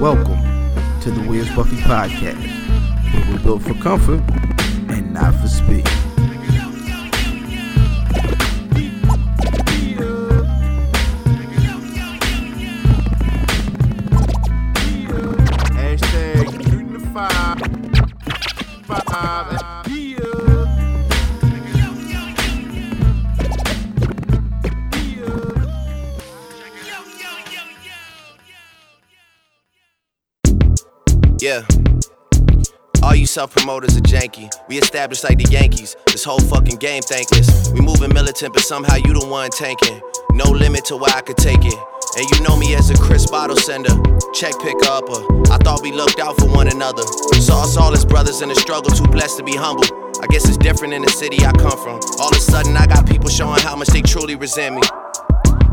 Welcome to the Williams Buffy Podcast, where we're built for comfort and not for speed. Self promoters are janky. We established like the Yankees. This whole fucking game thankless. We moving militant, but somehow you the one tanking. No limit to where I could take it. And you know me as a Chris bottle sender, check picker upper. Uh, I thought we looked out for one another. Saw us all as brothers in the struggle, too blessed to be humble. I guess it's different in the city I come from. All of a sudden, I got people showing how much they truly resent me.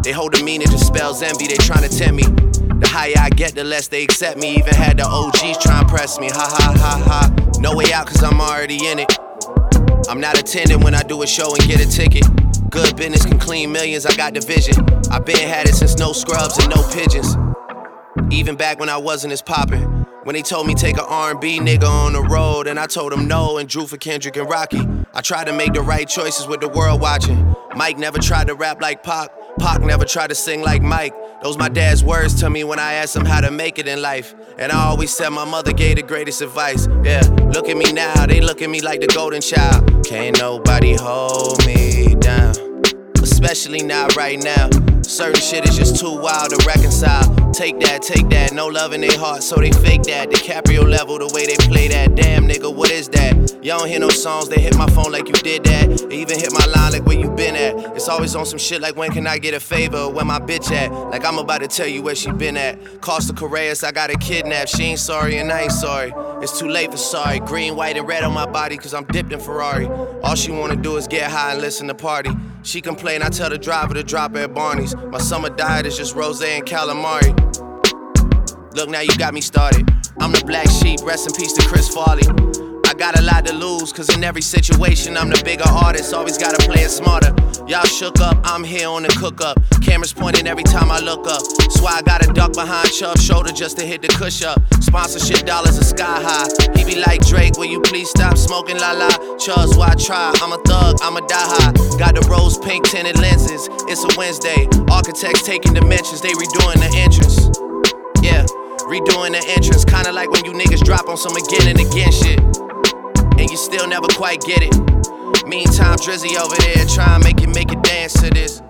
They hold a meaning to spells envy, they trying to tempt me. The higher I get, the less they accept me. Even had the OGs try and press me. Ha ha ha ha. No way out, cause I'm already in it. I'm not attending when I do a show and get a ticket. Good business can clean millions, I got the vision. I been had it since no scrubs and no pigeons. Even back when I wasn't as poppin'. When they told me take a R&B nigga on the road, and I told them no and drew for Kendrick and Rocky. I tried to make the right choices with the world watching. Mike never tried to rap like Pac. Pac never tried to sing like Mike. Those my dad's words to me when I asked him how to make it in life. And I always said my mother gave the greatest advice. Yeah, look at me now, they look at me like the golden child. Can't nobody hold me down especially not right now. Certain shit is just too wild to reconcile. Take that, take that, no love in their heart, so they fake that. DiCaprio level, the way they play that. Damn nigga, what is that? Y'all don't hear no songs, they hit my phone like you did that. They even hit my line like where you been at. It's always on some shit like when can I get a favor? Where my bitch at? Like I'm about to tell you where she been at. Costa Correas, I got her kidnapped. She ain't sorry and I ain't sorry. It's too late for sorry. Green, white, and red on my body, cause I'm dipped in Ferrari. All she wanna do is get high and listen to party. She complain, I tell the driver to drop at Barney's. My summer diet is just rose and calamari. Look, now you got me started. I'm the black sheep, rest in peace to Chris Farley. Got a lot to lose, cause in every situation, I'm the bigger artist, always gotta play it smarter. Y'all shook up, I'm here on the cook up. Cameras pointing every time I look up. Why I gotta duck behind Chubb's shoulder just to hit the cush up. Sponsorship dollars are sky high. He be like Drake, will you please stop smoking la la? Chubbs, why try? I'm a thug, I'm a die high. Got the rose pink tinted lenses, it's a Wednesday. Architects taking dimensions, they redoing the entrance. Yeah, redoing the entrance, kinda like when you niggas drop on some again and again shit. You still never quite get it. Meantime, Drizzy over there trying to make it make it dance to this.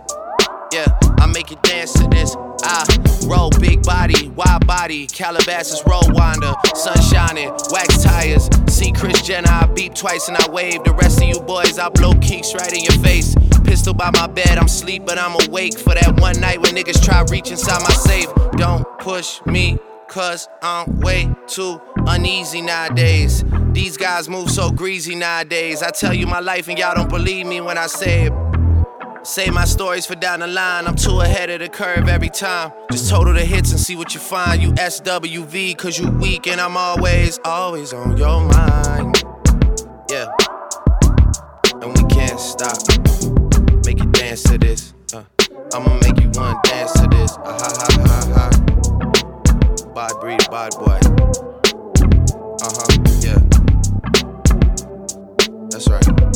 Yeah, I make it dance to this. I roll big body, wide body, Calabasas roll winder, sun shining, wax tires. See Kris Jenner, I beep twice and I wave. The rest of you boys, I blow keeks right in your face. Pistol by my bed, I'm sleep, but I'm awake for that one night when niggas try reach inside my safe. Don't push me, cause I'm way too uneasy nowadays. These guys move so greasy nowadays. I tell you my life and y'all don't believe me when I say it. Say my stories for down the line. I'm too ahead of the curve every time. Just total the hits and see what you find. You SWV, cause you weak and I'm always, always on your mind. Yeah. And we can't stop. Make you dance to this. Uh, I'ma make you one dance to this. Uh, ha ha ha ha. Bad breed, bad boy. That's right.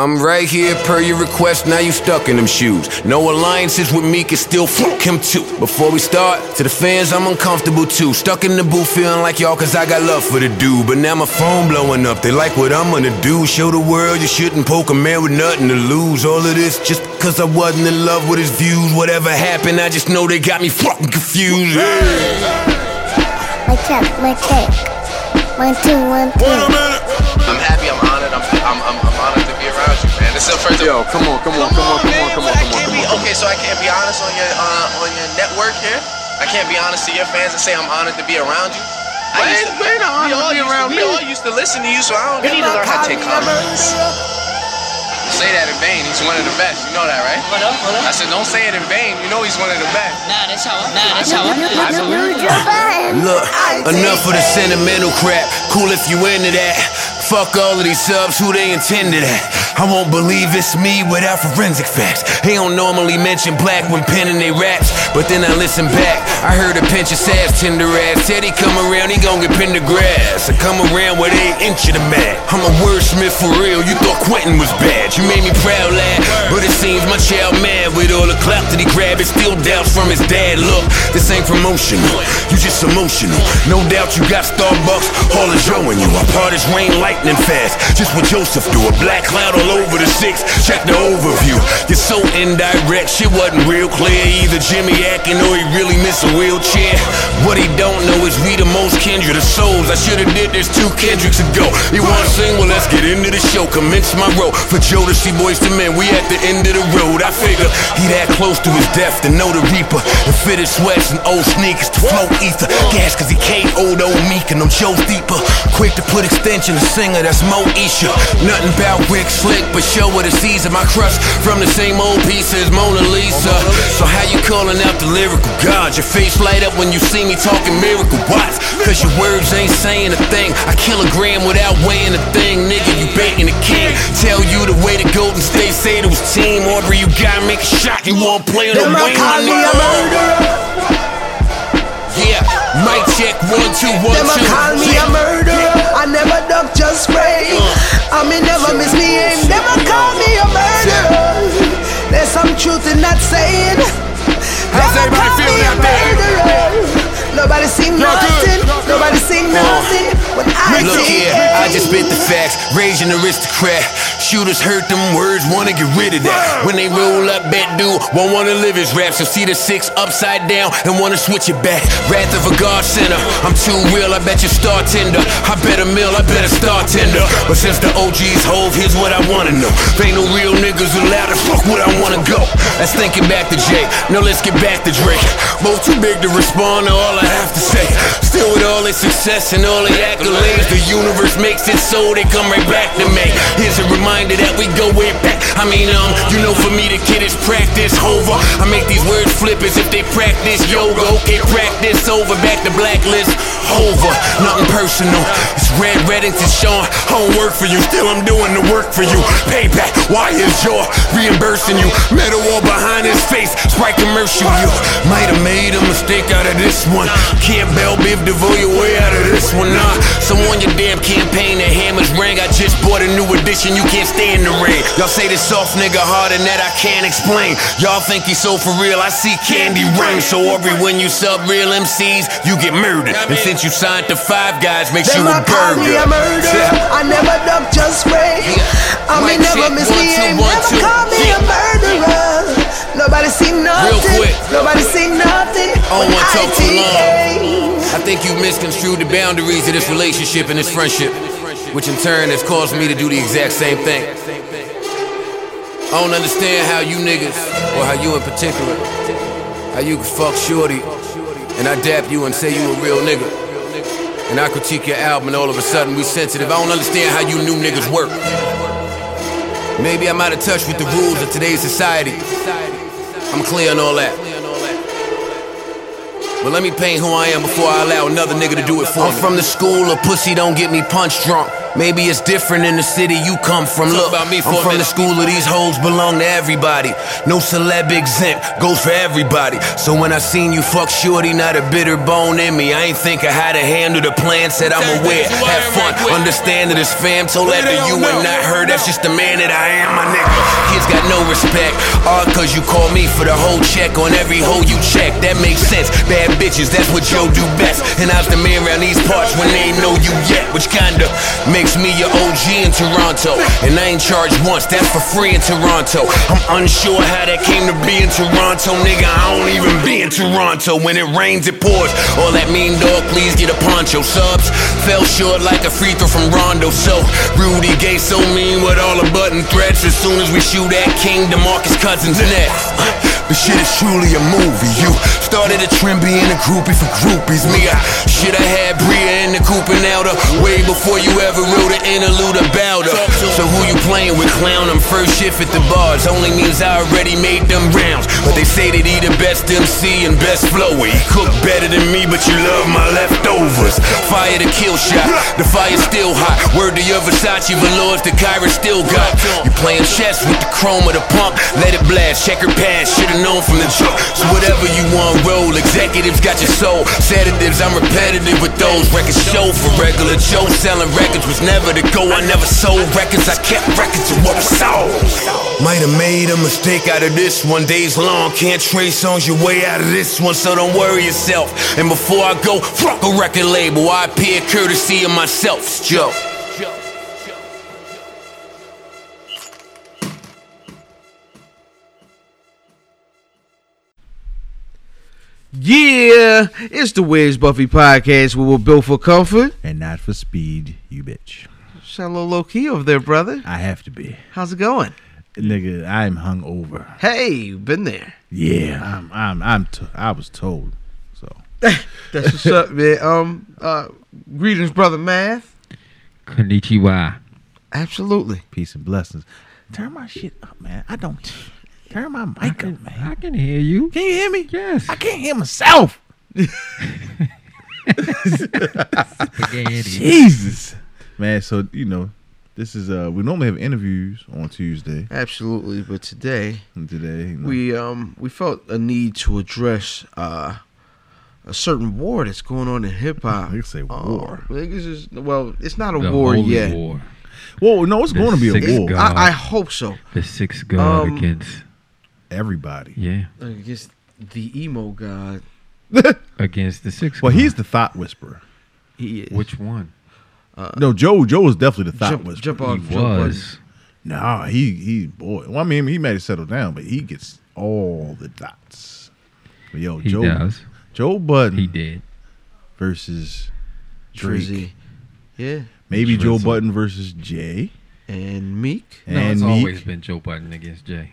I'm right here per your request, now you stuck in them shoes. No alliances with me can still fuck him too. Before we start, to the fans, I'm uncomfortable too. Stuck in the booth feeling like y'all, cause I got love for the dude. But now my phone blowing up, they like what I'm gonna do. Show the world you shouldn't poke a man with nothing to lose. All of this just because I wasn't in love with his views. Whatever happened, I just know they got me fucking confused. My check, my check. One, two, one, two. Around. This is the first Yo, come on, come on, come on, come on, come on, come on, can't come be, on. okay, so I can't be honest on your, uh, on your network here? I can't be honest to your fans and say I'm honored to be around you. I used to, wait, I'm we all to used around we me. all used to listen to you, so I don't You need to learn how to take compliments. Say that in vain. He's one of the best. You know that, right? What up, what up? I said, don't say it in vain. You know he's one of the best. Nah, that's how I, nah, that's how I feel. Use your button. Look, enough of the sentimental crap. Cool if you into that. Fuck all of these subs, who they intended at. I won't believe it's me without forensic facts. They don't normally mention black when penning they raps, but then I listen back. I heard a pinch of sass, tender ass. Teddy come around, he gon' get pinned to grass. I come around with eight inch of the mat. I'm a wordsmith for real. You thought Quentin was bad. You made me proud, lad. But it seems my child mad with all the clout that he grabbed. It still doubts from his dad. Look, this ain't promotional. You just emotional. No doubt you got Starbucks all is showing you. Is rain lightning fast. Just what Joseph do. A black cloud over the six. Check the overview. You're so indirect. Shit wasn't real clear. Either Jimmy acting or he really miss a wheelchair. What he don't know is we the most kindred of souls. I should've did this two Kendricks ago. You wanna sing? Well, let's get into the show. Commence my role. For Joe to see boys to men, we at the end of the road. I figure he that close to his death to know the reaper. And fitted sweats and old sneakers to float ether. Gas cause he KO'd old Meek and them Joe deeper. Quick to put extension to singer, that's Mo Isha. Nothing about Rick Slick, but show what it sees of my crush from the same old piece as Mona Lisa. So how you calling out the lyrical gods? Your face light up when you see me talking miracle watts. Cause your words ain't saying a thing. I kill a gram without weighing a thing, nigga. You baiting the king. Tell you the way to Golden State say it was team. Aubrey, you gotta make a shot. You won't play on the Them a nigga. Yeah, mic check one two one Them a two. call me a murderer. I never duck, just spray. I mean, never miss me aim. Never call me a murderer. There's some truth in that saying. How's Never everybody call feeling me a out there? murderer. Nobody seen nothing. Y'all? Nobody seen nothing. When I Look see here, I just spit the facts. Raging aristocrat. Shooters hurt them words, wanna get rid of that. When they roll up, bet dude won't wanna live his rap. So see the six upside down and wanna switch it back. Wrath of a God sinner. I'm too real, I bet you star tender. I bet a mill, I bet a star tender. But since the OG's Hov, here's what I wanna know. If ain't no real niggas allowed to fuck where I wanna go. Let's think back to Jay. Now let's get back to Drake. Both too big to respond to all I have to say. Still with all their success and all their accolades, the universe makes it so they come right back to me. Here's a reminder that we go way back. I mean, um, you know, for me the kid is practice over. I make these words flip as if they practice yoga. Okay, practice over. Back to blacklist over. Nothing personal. Red Reddington Sean. I don't work for you. Still, I'm doing the work for you. Payback. Why is your reimbursing you? Metal wall behind his face. Sprite commercial. You might have made a mistake out of this one. Can't Bell Biv DeVoe your way out of this one. Nah, someone your damn campaign. The hammers rang. I just bought a new edition. You can't stay in the rain. Y'all say this soft nigga hard and that I can't explain. Y'all think he's so for real. I see candy rain. So every when you sub real MCs, you get murdered. And since you signed to Five Guys, makes you Them call me a murderer. I never duck, just spray. I mean, never miss me aim. Never call me a murderer. Nobody seen nothing. Nobody seen nothing. I don't wanna talk too long. I think you misconstrued the boundaries of this relationship and this friendship, which in turn has caused me to do the exact same thing. I don't understand how you niggas, or how you in particular, how you can fuck shorty, and I dap you and say you a real nigga. And I critique your album and all of a sudden we sensitive. I don't understand how you new niggas work. Maybe I'm out of touch with the rules of today's society. I'm clear on all that. But let me paint who I am before I allow another nigga to do it for me. I'm from the school of pussy don't get me punch drunk. Maybe it's different in the city you come from. Look, about me for I'm from the school of these hoes belong to everybody. No celeb exempt, goes for everybody. So when I seen you fuck shorty, not a bitter bone in me. I ain't think of how to handle the plan, said I'm aware. Have fun, understand that it's fam, told that to you and not her. That's just the man that I am, my nigga. Kids got no respect. All cause you call me for the whole check on every hoe you check. That makes sense. Bad bitches, that's what Joe do best. And I was the man around these parts when they ain't know you yet, which kinda makes me your OG in Toronto. And I ain't charged once, that's for free in Toronto. I'm unsure how that came to be in Toronto, nigga. I don't even be in Toronto. When it rains, it pours. All that mean dog, please get a poncho. Subs fell short like a free throw from Rondo. So Rudy Gay so mean with all the button threats. As soon as we shoot at King, DeMarcus Cousins next. The shit is truly a movie. You started a trend being a groupie for groupies. Me, I should have had Bria in the coupe and outer way before you ever wrote an interlude about her. So who you playing with, clown? I'm first shift at the bars. Only means I already made them rounds. But they say that he the best MC and best flower. He cook better than me, but you love my leftovers. Fire the kill shot, the fire's still hot. Word to your Versace velours, the Kyra still got. You playing chess with the chrome of the pump. Let it blast, check her pass. Should've known from the jump. So whatever you want, roll. Executives got your soul. Sedatives, I'm repetitive with those records. Show for regular Joe selling records was never the goal. I never sold records. I kept records of what was sold. Might have made a mistake out of this one. Days long, can't trace songs your way out of this one. So don't worry yourself. And before I go, fuck a record label. I appear courtesy of myself. It's Joe. Yeah, it's the Wiz Buffy podcast where we're built for comfort. and not for speed, you bitch. Sound a little low key over there, brother. I have to be. How's it going? Nigga, I'm hung over. Hey, you've been there. Yeah, I'm I'm I'm t- I was told. So That's what's up, man. Um, uh, greetings, brother Math. Konnichiwa. Absolutely. peace and blessings. Turn my shit up, man. I don't turn my mic up, man. I can hear you. Can you hear me? Yes. I can't hear myself. Jesus. Man, so you know, this is uh we normally have interviews on Tuesday Absolutely. But today and today. You know, we um we felt a need to address uh a certain war that's going on in hip hop. Niggas say Uh, war. niggas is well, it's not a The war holy yet. war. Whoa, no, it's The going to be a war. I, I hope so. The six god Um, against Everybody. yeah Against the emo god. against the six. Well, god. he's the thought whisperer. He is. which one? Uh, no, Joe. Joe was definitely the thought jump, whisperer. jump off he Joe Budden. was. Nah, he he boy. Well, I mean, he might have settled down, but he gets all the dots. But yo, He Joe does. Joe Budden He did. versus Drake. Drizzy. Yeah. Maybe Joe Drizzy. Budden versus Jay. And Meek. No, And it's Meek. always been Joe Budden against Jay.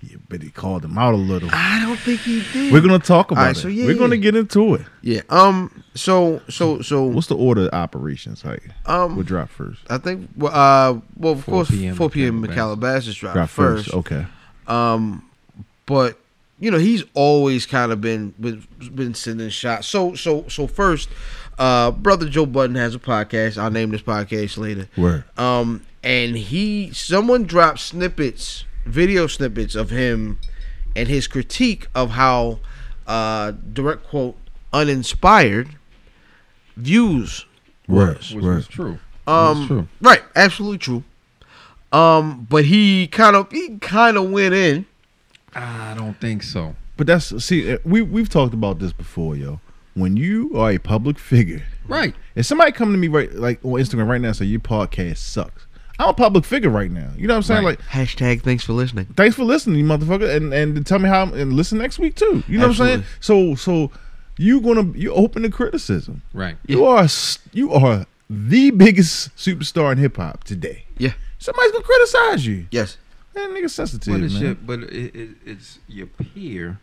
Yeah, but he called him out a little. I don't think he did. We're gonna talk about All right, it. so yeah, We're gonna get into it. Yeah. Um. So so so. What's the order of operations? Like, Um, we'll drop first. I think. well, Uh. Well, of 4 course, p.m. four p.m. in in Calabasas drop, Drop first. first. Okay. Um. But you know he's always kind of been been been sending shots. So so so first, uh, brother Joe Budden has a podcast. I'll name this podcast later. Where? Um, and he someone dropped snippets, video snippets of him and his critique of how uh direct quote uninspired views Word. was. Which Word. was true. Um, true. right, absolutely true. Um, but he kind of he kind of went in. I don't think so. But that's see, uh, we we've talked about this before, yo. When you are a public figure, Right. if somebody come to me right like on Instagram right now and say your podcast sucks, I'm a public figure right now. You know what I'm saying? Right. Like, Hashtag thanks for listening. thanks for listening, you motherfucker, and and tell me how and listen next week too. You know what I'm saying? So so you gonna you open to criticism. Right. You are you are the biggest superstar in hip hop today. Yeah. Somebody's gonna criticize you. Yes. Man, nigga sensitive, But it's man. your, but it, it, it's your peer,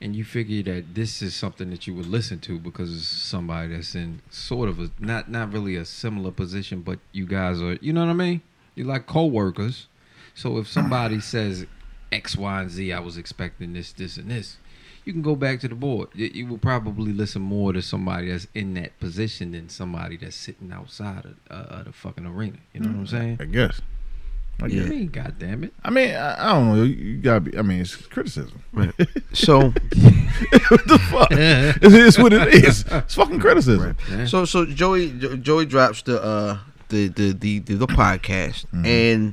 and you figure that this is something that you would listen to because it's somebody that's in sort of a not not really a similar position, but you guys are, you know what I mean? You're like co-workers. So if somebody says X, Y, and Z, I was expecting this, this, and this. You can go back to the board. You, you will probably listen more to somebody that's in that position than somebody that's sitting outside of, uh, of the fucking arena. You know what I'm saying? I guess. I I guess. mean, God damn it. I mean, I, I don't know. You, you gotta be. I mean, it's criticism. So what the fuck? it is what it is. It's fucking criticism. Yeah. so so Joey Joey drops the uh the the the the, the podcast Mm-hmm. and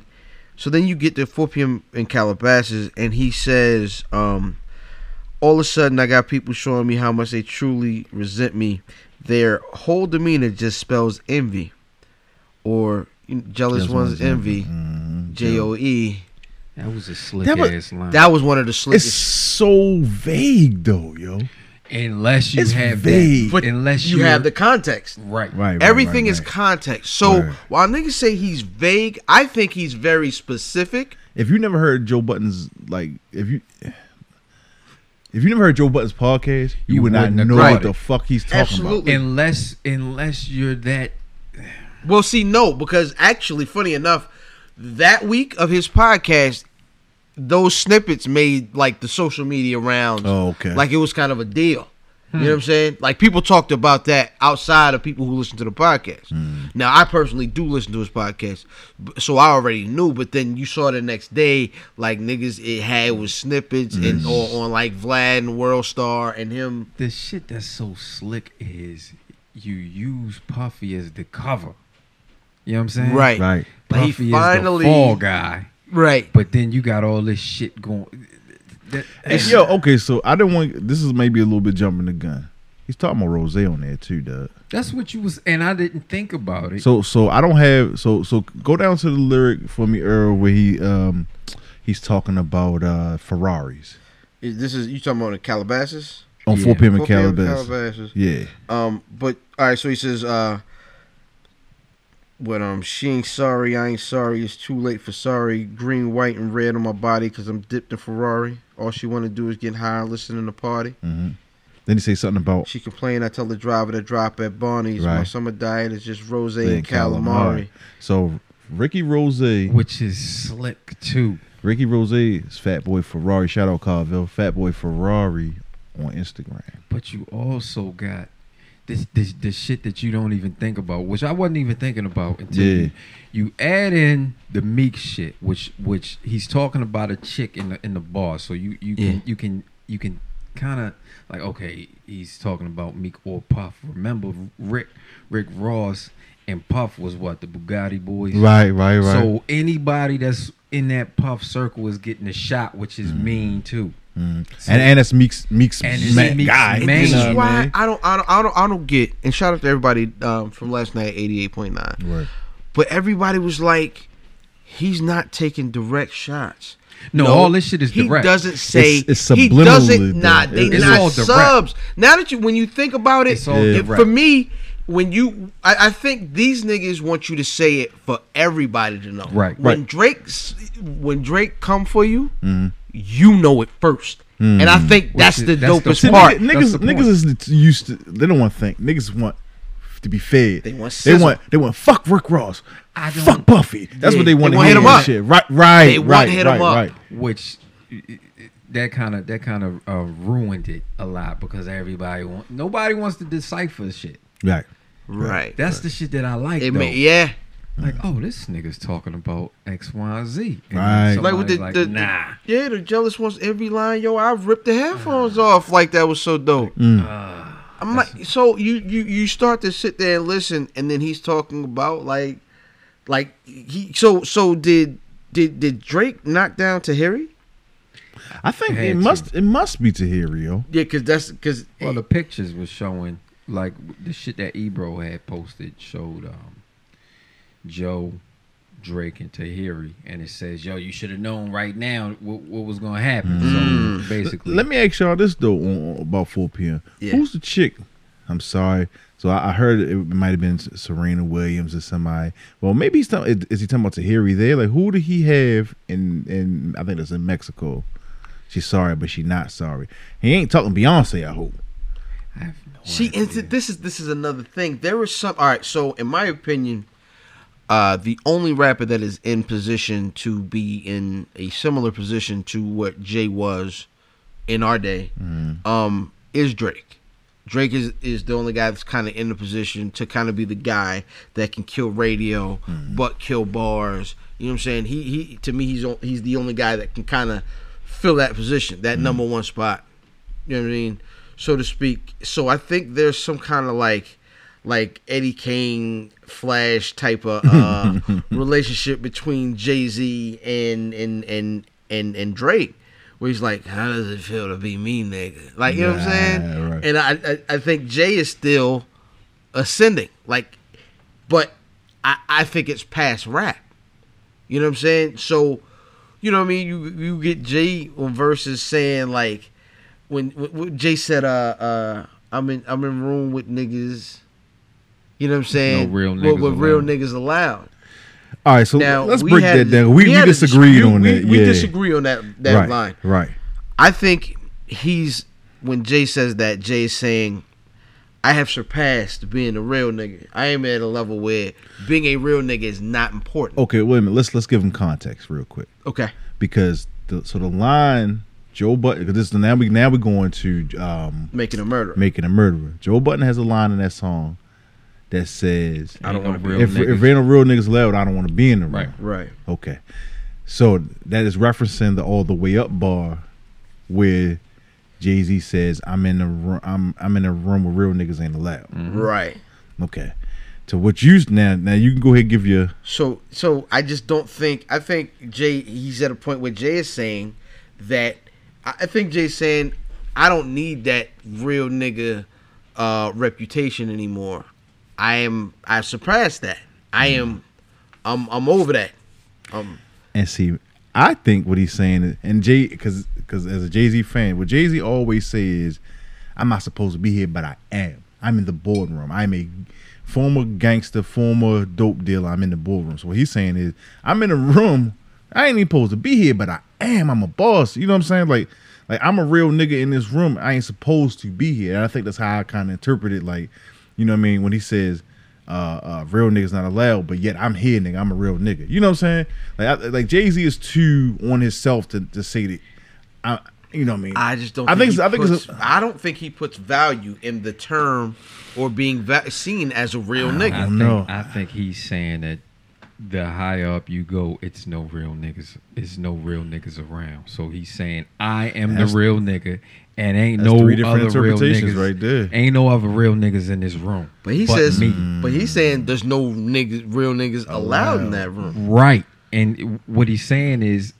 so then you get to 4 p.m. in Calabasas and he says um all of a sudden I got people showing me how much they truly resent me. Their whole demeanor just spells envy or jealous Jealous one's one's envy. Mhm. J O E. That was a slick That was- ass line. That was one of the slickest. It's slickest. so vague, though, yo. unless you It's have vague. that, unless you have the context. right. Right. right, Everything right, is right. context. So Right. while niggas say he's vague, I think he's very specific. If you never heard Joe Budden's like, if you, If you never heard Joe Budden's podcast, you, You would not wouldn't have know caught what the it. fuck he's talking about. Absolutely. unless unless you're that Well, see, no, because actually, funny enough, that week of his podcast, those snippets made like the social media rounds. Oh, okay. Like it was kind of a deal. You know hmm. what I'm saying? Like people talked about that outside of people who listen to the podcast. Hmm. Now, I personally do listen to his podcast, so I already knew. But then you saw the next day, like niggas, it had was snippets hmm. and or on like Vlad and World Star and him. the shit that's so slick is you use Puffy as the cover. You know what I'm saying? Right. Right. But he finally- is the fall guy. Right. But then you got all this shit going. That, Hey, yo, okay, so I didn't want. This is maybe a little bit jumping the gun. He's talking about Rose on there too, Doug. that's what you was, and I didn't think about it. So, so I don't have. So, so go down to the lyric for me, Earl, where he um he's talking about uh Ferraris Is- This is you talking about the Calabasas? on Yeah. 4 p.m. in 4 p.m. Calabasas. Calabasas. Yeah, Um, but all right, so he says, uh, "What um, she ain't sorry, I ain't sorry. It's too late for sorry. Green, white, and red on my body because I'm dipped in Ferrari. All she want to do is get high, and listen to the party. then he say something about She complain. I tell the driver to drop at Barney's. My summer diet is just rose saying and calamari. So Ricky Rose, which is slick too. Ricky Rose is Fat Boy Ferrari. Shout out Carville, Fat Boy Ferrari on Instagram. But you also got this this the shit that you don't even think about, which I wasn't even thinking about until Yeah. you, you add in the Meek shit, which which he's talking about a chick in the in the bar. So you you Yeah. can you can you can kind of like okay, he's talking about Meek or Puff. Remember Rick Rick Ross and Puff was what the Bugatti boys. Right, right, right. So anybody that's in that Puff circle is getting a shot, which is mm. mean too. And and that's Meek's Meek's And it's ma- Meek's guy. man. This is why I don't, I don't, I don't, I don't get. And shout out to everybody um, from last night, eighty eight point nine. Right. But everybody was like, he's not taking direct shots. No, all this shit is he direct. doesn't say It's- it's he doesn't not done. they It's not all direct. subs. Now that you when you think about it, it- for me, when you I, I think these niggas want you to say it for everybody to know. Right. When Right. Drake's when Drake come for you, you know it first. And I think that's is- the that's the dopest See, part. niggas, the niggas is used to. They don't want to think. Niggas want to be fed. They want They sizzle. want. They want. Fuck Rick Ross. I don't- Fuck Buffy. That's Yeah, what they want they to wanna hear. hit 'em and up. Shit. Right. Right. They wanna right. hit 'em right. up. Right. which that kind of that kind of uh, ruined it a lot because everybody want nobody wants to decipher shit. Right. right. That's the shit that I like. it though. may, yeah. Like, oh, this nigga's talking about X, Y, and Z. Right. Like with the, somebody's the, like, the- nah. yeah, the jealous ones every line, yo, I ripped the headphones off like that was so dope. I'm like, so you you you start to sit there and listen, and then he's talking about like, like he so so did did did Drake knock down Tahiry? I think it to. must. It must be Tahiry, yo. Yeah, because that's because Well, the pictures was showing like the shit that Ebro had posted showed um, Joe, Drake, and Tahiry, and it says, "Yo, you should have known right now what, what was gonna happen." So mm. basically, Let me ask y'all this though on, on about 4 p.m. Yeah. Who's the chick? I'm sorry. So I, I heard it might have been Serena Williams or somebody. Well, maybe he's talking. Is he talking about Tahiry there? Like who did he have in in? I think it's in Mexico. She's sorry, but she's not sorry. He ain't talking Beyonce. I hope. I have no She idea. and this is this is another thing. There was some all right. So in my opinion, uh, the only rapper that is in position to be in a similar position to what Jay was in our day, um, is Drake. Drake is is the only guy that's kind of in the position to kind of be the guy that can kill radio, but kill bars. You know what I'm saying? He he to me he's he's the only guy that can kind of fill that position, that number one spot. You know what I mean? So to speak. So I think there's some kind of like like Eddie Kane Flash type of uh, relationship between Jay Z and and and and and Drake, where he's like, "How does it feel to be me, nigga?" Like you know what I'm saying? Yeah, right. And I, I I think Jay is still ascending, like, but I I think it's past rap. You know what I'm saying? So, you know what I mean? You you get Jay on verses saying like when, when, when Jay said uh uh I'm in I'm in room with niggas. You know what I'm saying? real With- niggas with, real allowed. allowed. All right, so Now let's break had that down. We, we, a disagreed on We- that. We yeah. disagree on that that right, line. Right. I think he's when Jay says that, Jay is saying, I have surpassed being a real nigga. I am at a level where being a real nigga is not important. Okay, wait a minute. Let's let's give him context real quick Okay. because the so the line Joe Budden because this now we now we're going to um, Making a murder. making a murderer. Joe Budden has a line in that song that says, I don't want to real be. "If niggas. if ain't no real niggas left, I don't want to be in the room." Right. Right. Okay, so that is referencing the all the way up bar where Jay Z says, "I'm in the room. I'm I'm in a room where real niggas ain't allowed." Right. Okay, To what you now now you can go ahead and give your So so I just don't think I think Jay he's at a point where Jay is saying that I I think Jay's saying I don't need that real nigga uh reputation anymore. I am I've surpassed that. I am I'm I'm over that. Um and see. I think what he's saying is, and Jay, because because as a Jay Z fan, what Jay Z always say is, "I'm not supposed to be here, but I am. I'm in the boardroom. I'm a former gangster, former dope dealer. I'm in the boardroom." So what he's saying is, "I'm in a room. I ain't even supposed to be here, but I am. I'm a boss. You know what I'm saying? Like, like I'm a real nigga in this room. I ain't supposed to be here." And I think that's how I kind of interpret it. Like, you know what I mean? When he says. Uh, uh, real niggas not allowed, but yet I'm here, nigga. I'm a real nigga. You know what I'm saying? Like, I, like Jay Z is too on himself to, to say that. I, you know what I mean? I just don't I think. he it's- I think. puts, It's a, I don't think he puts value in the term or being va- seen as a real I nigga. think. I think he's saying that the higher up you go, it's no real niggas. It's no real niggas around. So he's saying, I am That's- the real nigga, and ain't no three different other real niggas right there. Ain't no other real niggas in this room. But he says me. but he's saying there's no niggas real niggas allowed in that room. Right. And what he's saying is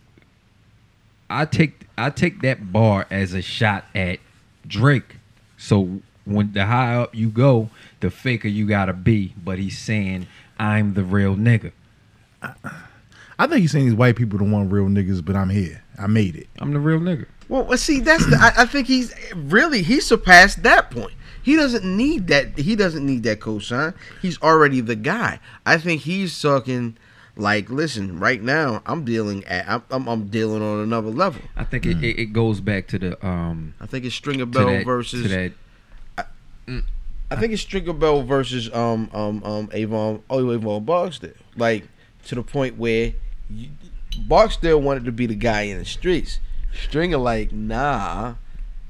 I take I take that bar as a shot at Drake. So when the higher up you go, the faker you gotta be. But he's saying I'm the real nigga. I think he's saying these white people don't want real niggas, but I'm here. I made it. I'm the real nigga. Well, well, see, that's the. I, I think he's really he surpassed that point. He doesn't need that. He doesn't need that cosign. He's already the guy. I think he's talking like, listen, right now I'm dealing at. I'm, I'm, I'm dealing on another level. I think it, it, it goes back to the um I think it's Stringer to Bell that, versus. to that I think it's Stringer Bell versus um um um Avon oh Avon Barksdale. Like to the point where you, Barksdale wanted to be the guy in the streets. Stringer like nah.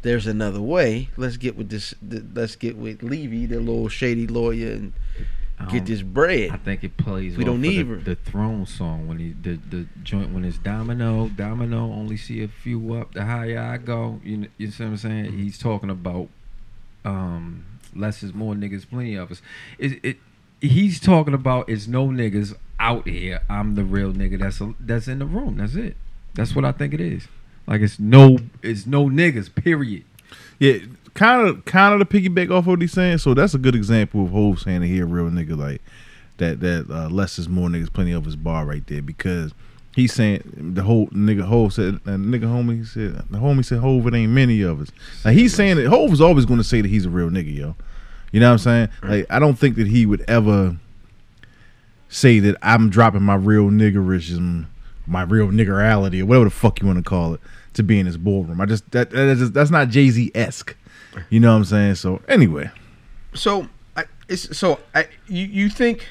There's another way. Let's get with this. th- Let's get with Levy, the little shady lawyer, and get this bread. I think it plays. We off don't need the, her. the throne song when he the the joint when it's domino domino only see a few up the higher I go. You know, you see what I'm saying? Mm-hmm. He's talking about um less is more niggas, plenty of us. It it he's talking about it's no niggas out here. I'm the real nigga that's a, that's in the room. That's it. That's what I think it is. Like it's no it's no niggas. Period. Yeah, kind of, kind of to piggyback off what he's saying. So that's a good example of Hov saying that he a real nigga like that. That uh, less is more niggas, plenty of his bar right there because he's saying the whole nigga Hov said, uh, nigga homie said, the homie said Hov it ain't many of us. Like he's saying that Hov is always going to say that he's a real nigga, yo. You know what I'm saying? Like I don't think that he would ever say that I'm dropping my real niggerism, my real niggerality, or whatever the fuck you want to call it, to be in his ballroom. I just that, that is that's not Jay Z esque. You know what I'm saying? So anyway, so I, it's so I you, you think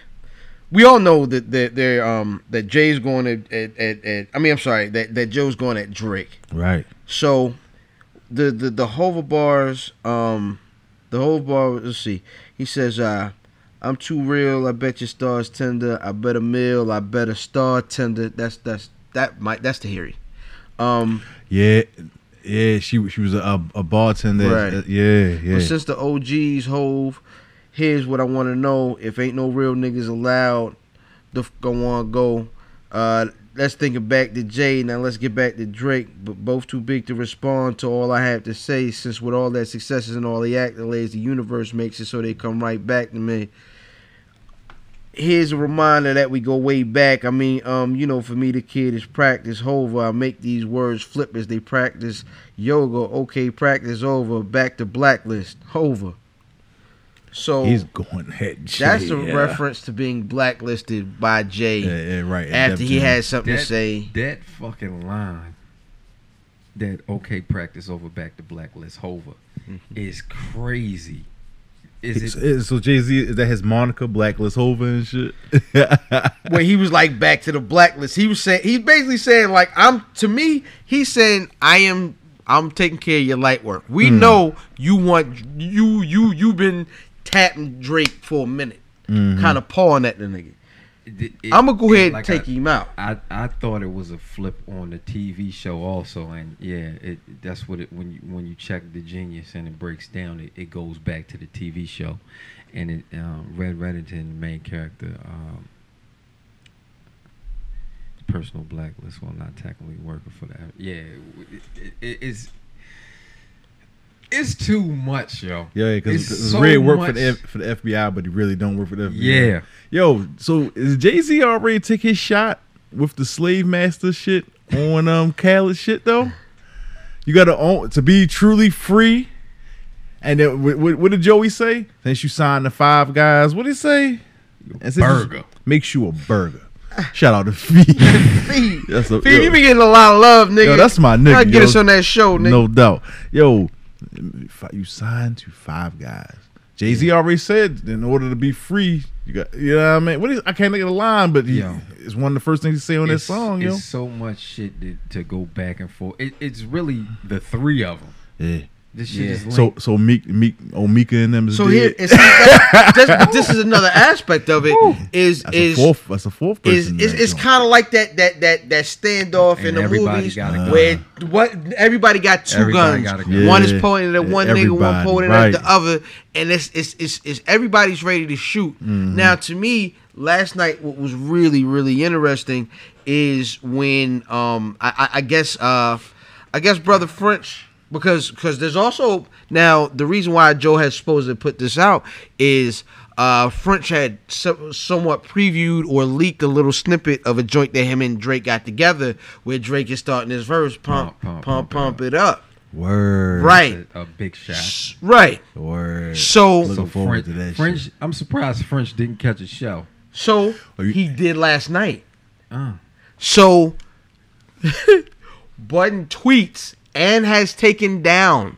we all know that that they're um that Jay's going at, at, at, at I mean I'm sorry that that Joe's going at Drake. right? So the the the hover bars um the hover bar let's see he says uh I'm too real I bet your stars tender I bet a mill I bet a star tender that's that's that might that's Tahiry um Yeah, yeah. She she was a, a bartender. Right. Uh, yeah, yeah. But since the OGs Hov, here's what I want to know. If ain't no real niggas allowed, the f- go on go. Uh, let's think it back to Jay. Now let's get back to Drake. But both too big to respond to all I have to say. Since with all that successes and all the accolades, the universe makes it so they come right back to me. Here's a reminder that we go way back. I mean, um, you know, for me, the kid is practice over. I make these words flip as they practice yoga. Okay, practice over. Back to blacklist. Over. So He's going head. that's a yeah. reference to being blacklisted by Jay Yeah, yeah, right. after he Def had something That, to say. that fucking line that OK practice over back to Blacklist Hova is crazy. Is it? so Jay Z is that his Monica Blacklist Hova and shit. where he was like back to the blacklist. He was saying he's basically saying like I'm to me. He's saying I am I'm taking care of your light work. We Mm. know you want you you you've been tapping Drake for a minute, Mhm. kind of pawing at the nigga. It- I'ma go it- ahead and take I- him out. I, I thought it was a flip on the TV show also, and yeah, it that's what it when you when you check the genius and it breaks down, it, it goes back to the TV show, and it um, Red Reddington, the main character, um, personal blacklist while not technically working for that. Yeah, it, it, it, it's it's too much, yo. Yeah, because It's so Red worked for the F, for the FBI, but he really don't work for the FBI. Yeah. Yo, so is Jay Z already took his shot with the slave master shit on um Khaled shit though? You gotta own to be truly free. And then what, what, did Joey say? Since you signed the five guys, what did he say? Burger. makes you a burger. Shout out to Feed. Feed, That's a- Feed, yo. you be getting a lot of love, nigga. Yo, that's my nigga. Gotta get yo. us on that show, nigga. No doubt. Yo, you signed to five guys. Jay Z already said in order to be free, you got you know what I mean. What is I can't think of the line, but he, Yo. it's one of the first things he say on that song, yo. It's so much shit to, to go back and forth. It, it's really the three of them. Yeah. This shit is So linked. so Meek Meek oh Mika and them is So dead. here, and see, that, this is another aspect of it. Is That's a is fourth- that's a fourth person is in that it's kind of like that that that that standoff in the everybody movies gun. where what everybody got two Everybody guns. got a gun. One is Yeah. pointing at one nigga, one Everybody, pointing right. at the other, and it's it's it's, it's everybody's ready to shoot. Mhm. Now, to me, last night what was really really interesting is when um I, I, I guess uh I guess brother French because because there's also now the reason why Joe has supposed to put this out is uh French had so, somewhat previewed or leaked a little snippet of a joint that him and Drake got together where Drake is starting his verse pump pump pump, pump, it up Word. right a, a big shot. right Word. So- looking So French, to that French shit. I'm surprised French didn't catch a show. so you- he did last night Uh, So Budden tweets and has taken down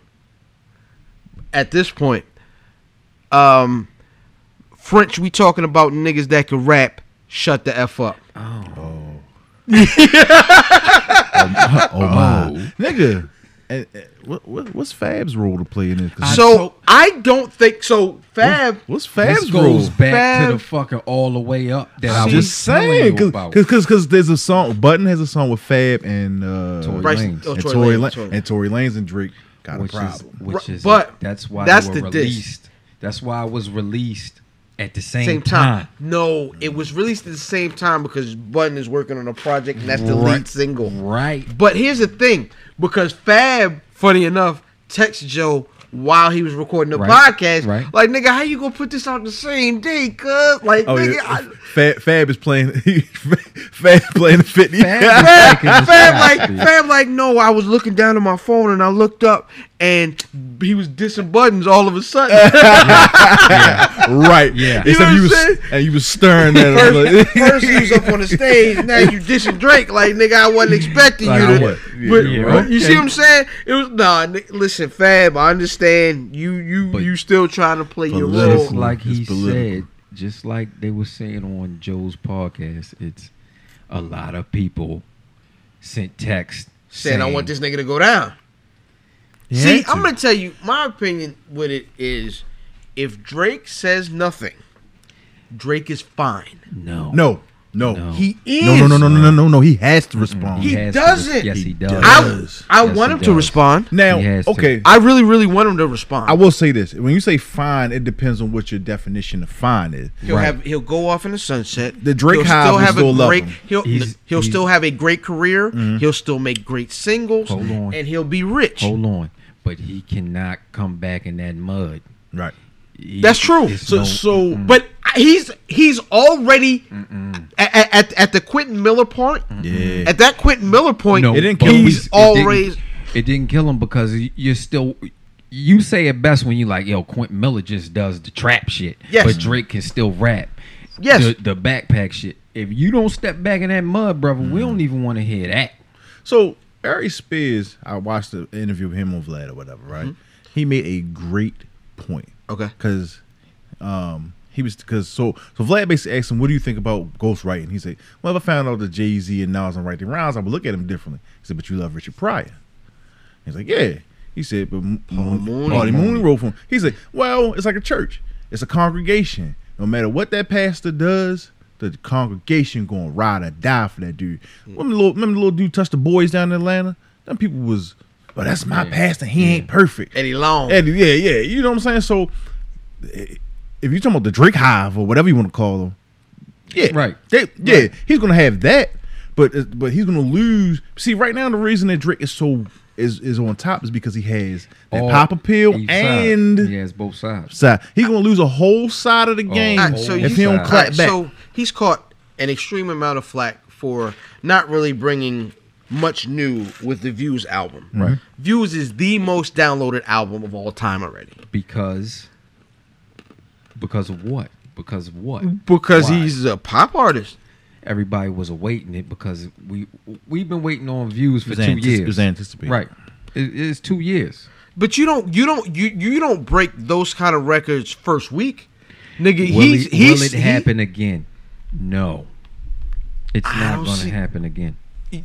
at this point. Um French, we talking about niggas that can rap. Shut the F up. oh. Oh my nigga. And, and what, what what's Fab's role to play in it? 'Cause So I don't think so. Fab. what's Fab's This Fab's goes role? back to the Fab- fucking all the way up that I I'm was just saying, because because there's a song. Budden has a song with Fab and uh, Tory Bryce- Lanez. oh, and Tory Tory Lanez, Lan- Tory. and Tory Lanez and Drake got which a is problem. which is But that's why that's they were the diss. released. That's why it was released at the same, Same time. time. No, it was released at the same time because Budden is working on a project and that's the Right. lead single. Right. But here's the thing, because Fab, funny enough, texted Joe while he was recording the Right, podcast. right. Like, nigga, how you gonna put this out the same day, cuz? Like, Oh nigga, yeah, I, Fab, Fab is playing. Fab playing the fifty. Fab Fab, Fab like. Fab like no, I was looking down at my phone and I looked up and he was dissing buttons all of a sudden. right. Yeah. Except You know you what was I'm saying? and he was staring at him. First, like- first he was up on the stage, now you dissing Drake. Like nigga, I wasn't expecting Like, you to. wa- but yeah, but you see what I'm saying? It was nah. Listen, Fab, I understand you. You But- you still trying to play your role. Just like he It's said, just like they were saying on Joe's podcast, it's a lot of people sent text Saying I want this nigga to go down. He See. I'm gonna tell you my opinion with it is, if Drake says nothing, Drake is fine. No, No, no, No. He is. no, no, no, no, no, no, no, no. He has to respond. He has to doesn't. res- yes, he does. I, does. I Yes, want he him to does. respond. Now, He has to. okay, I really, really want him to respond. I will say this: when you say fine, it depends on what your definition of fine is. He'll Right. have he'll go off in the sunset. The Drake he'll hive still will have still a love great. him. He'll He's- he'll he's- still have a great career. Mhm. He'll still make great singles. Hold on. and he'll be rich. Hold on, but he cannot come back in that mud. Right. He- That's true. So, no- so But he's he's already at, at at the Quentin Miller point. yeah, At that Quentin Miller point, No, It didn't but kill him. we- he's it. Didn't, it didn't kill him because you're still. You say it best when you like, yo, Quentin Miller just does the trap shit, Yes. but Drake can still rap. Yes. the, the backpack shit. If you don't step back in that mud, brother, we mm. don't even want to hear that. So Ari Spears, I watched the interview with him on Vlad or whatever, right? He made a great point. Okay. Because um he was because so so Vlad basically asked him, What do you think about ghostwriting? He said, Well, if I found out that Jay Z and Nas write the rounds, I would look at him differently. He said, But you love Richard Pryor. He's like, Yeah. He said, but Paul Mooney. Mooney, Mooney wrote for him. He said, Well, it's like a church. It's a congregation. No matter what that pastor does, the congregation gonna ride or die for that dude. Remember the little, remember the little dude touched the boys down in Atlanta? Them people was, well, that's my Yeah. pastor. He ain't perfect. Eddie Long. Eddie, yeah, yeah. You know what I'm saying? So eh, if you talking about the Drake Hive or whatever you want to call them, yeah, Right. They, yeah, he's gonna have that, but uh, but he's gonna lose. See, right now the reason that Drake is so is is on top is because he has that All- pop appeal each side. and he has both sides. side. He's gonna lose a whole side of the oh, game Alright, so if he don't clap back. So he's caught an extreme amount of flack for not really bringing much new with the Views album. Right. Views is the most downloaded album of all time already. Because because of what? Because of what? Because Why? he's a pop artist. Everybody was awaiting it because we we've been waiting on views for It was two antici- years. it was anticipated. Right. It, it's two years. But you don't you don't you you don't break those kind of records first week. Nigga, Will, he's it, he's will it he- happen again? No. It's I not don't going see- to happen again.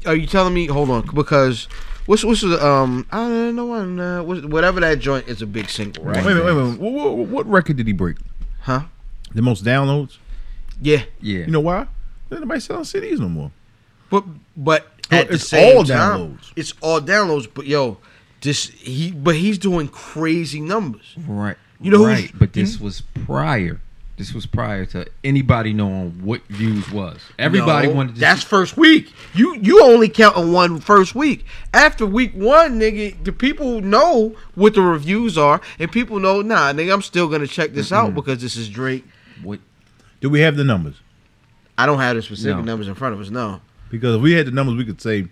Are you telling me? Hold on, because what's what's the um I don't know one uh, whatever that joint is a big single, right? Wait a minute, wait a minute. What, what, what record did he break? Huh? The most downloads? Yeah, Yeah. You know why? There's nobody selling CDs no more. but but Oh, at the it's same all time, downloads. It's all downloads. But yo, this he but he's doing crazy numbers. Right. You know who's- right. But this hmm? was prior. This was prior to anybody knowing what views was. Everybody No, wanted to That's see- first week. You you only count on one first week. After week one, nigga, the people know what the reviews are, and people know, nah, nigga, I'm still gonna check this out because this is Drake. what Do we have the numbers? I don't have the specific No. numbers in front of us. No. Because if we had the numbers, we could say,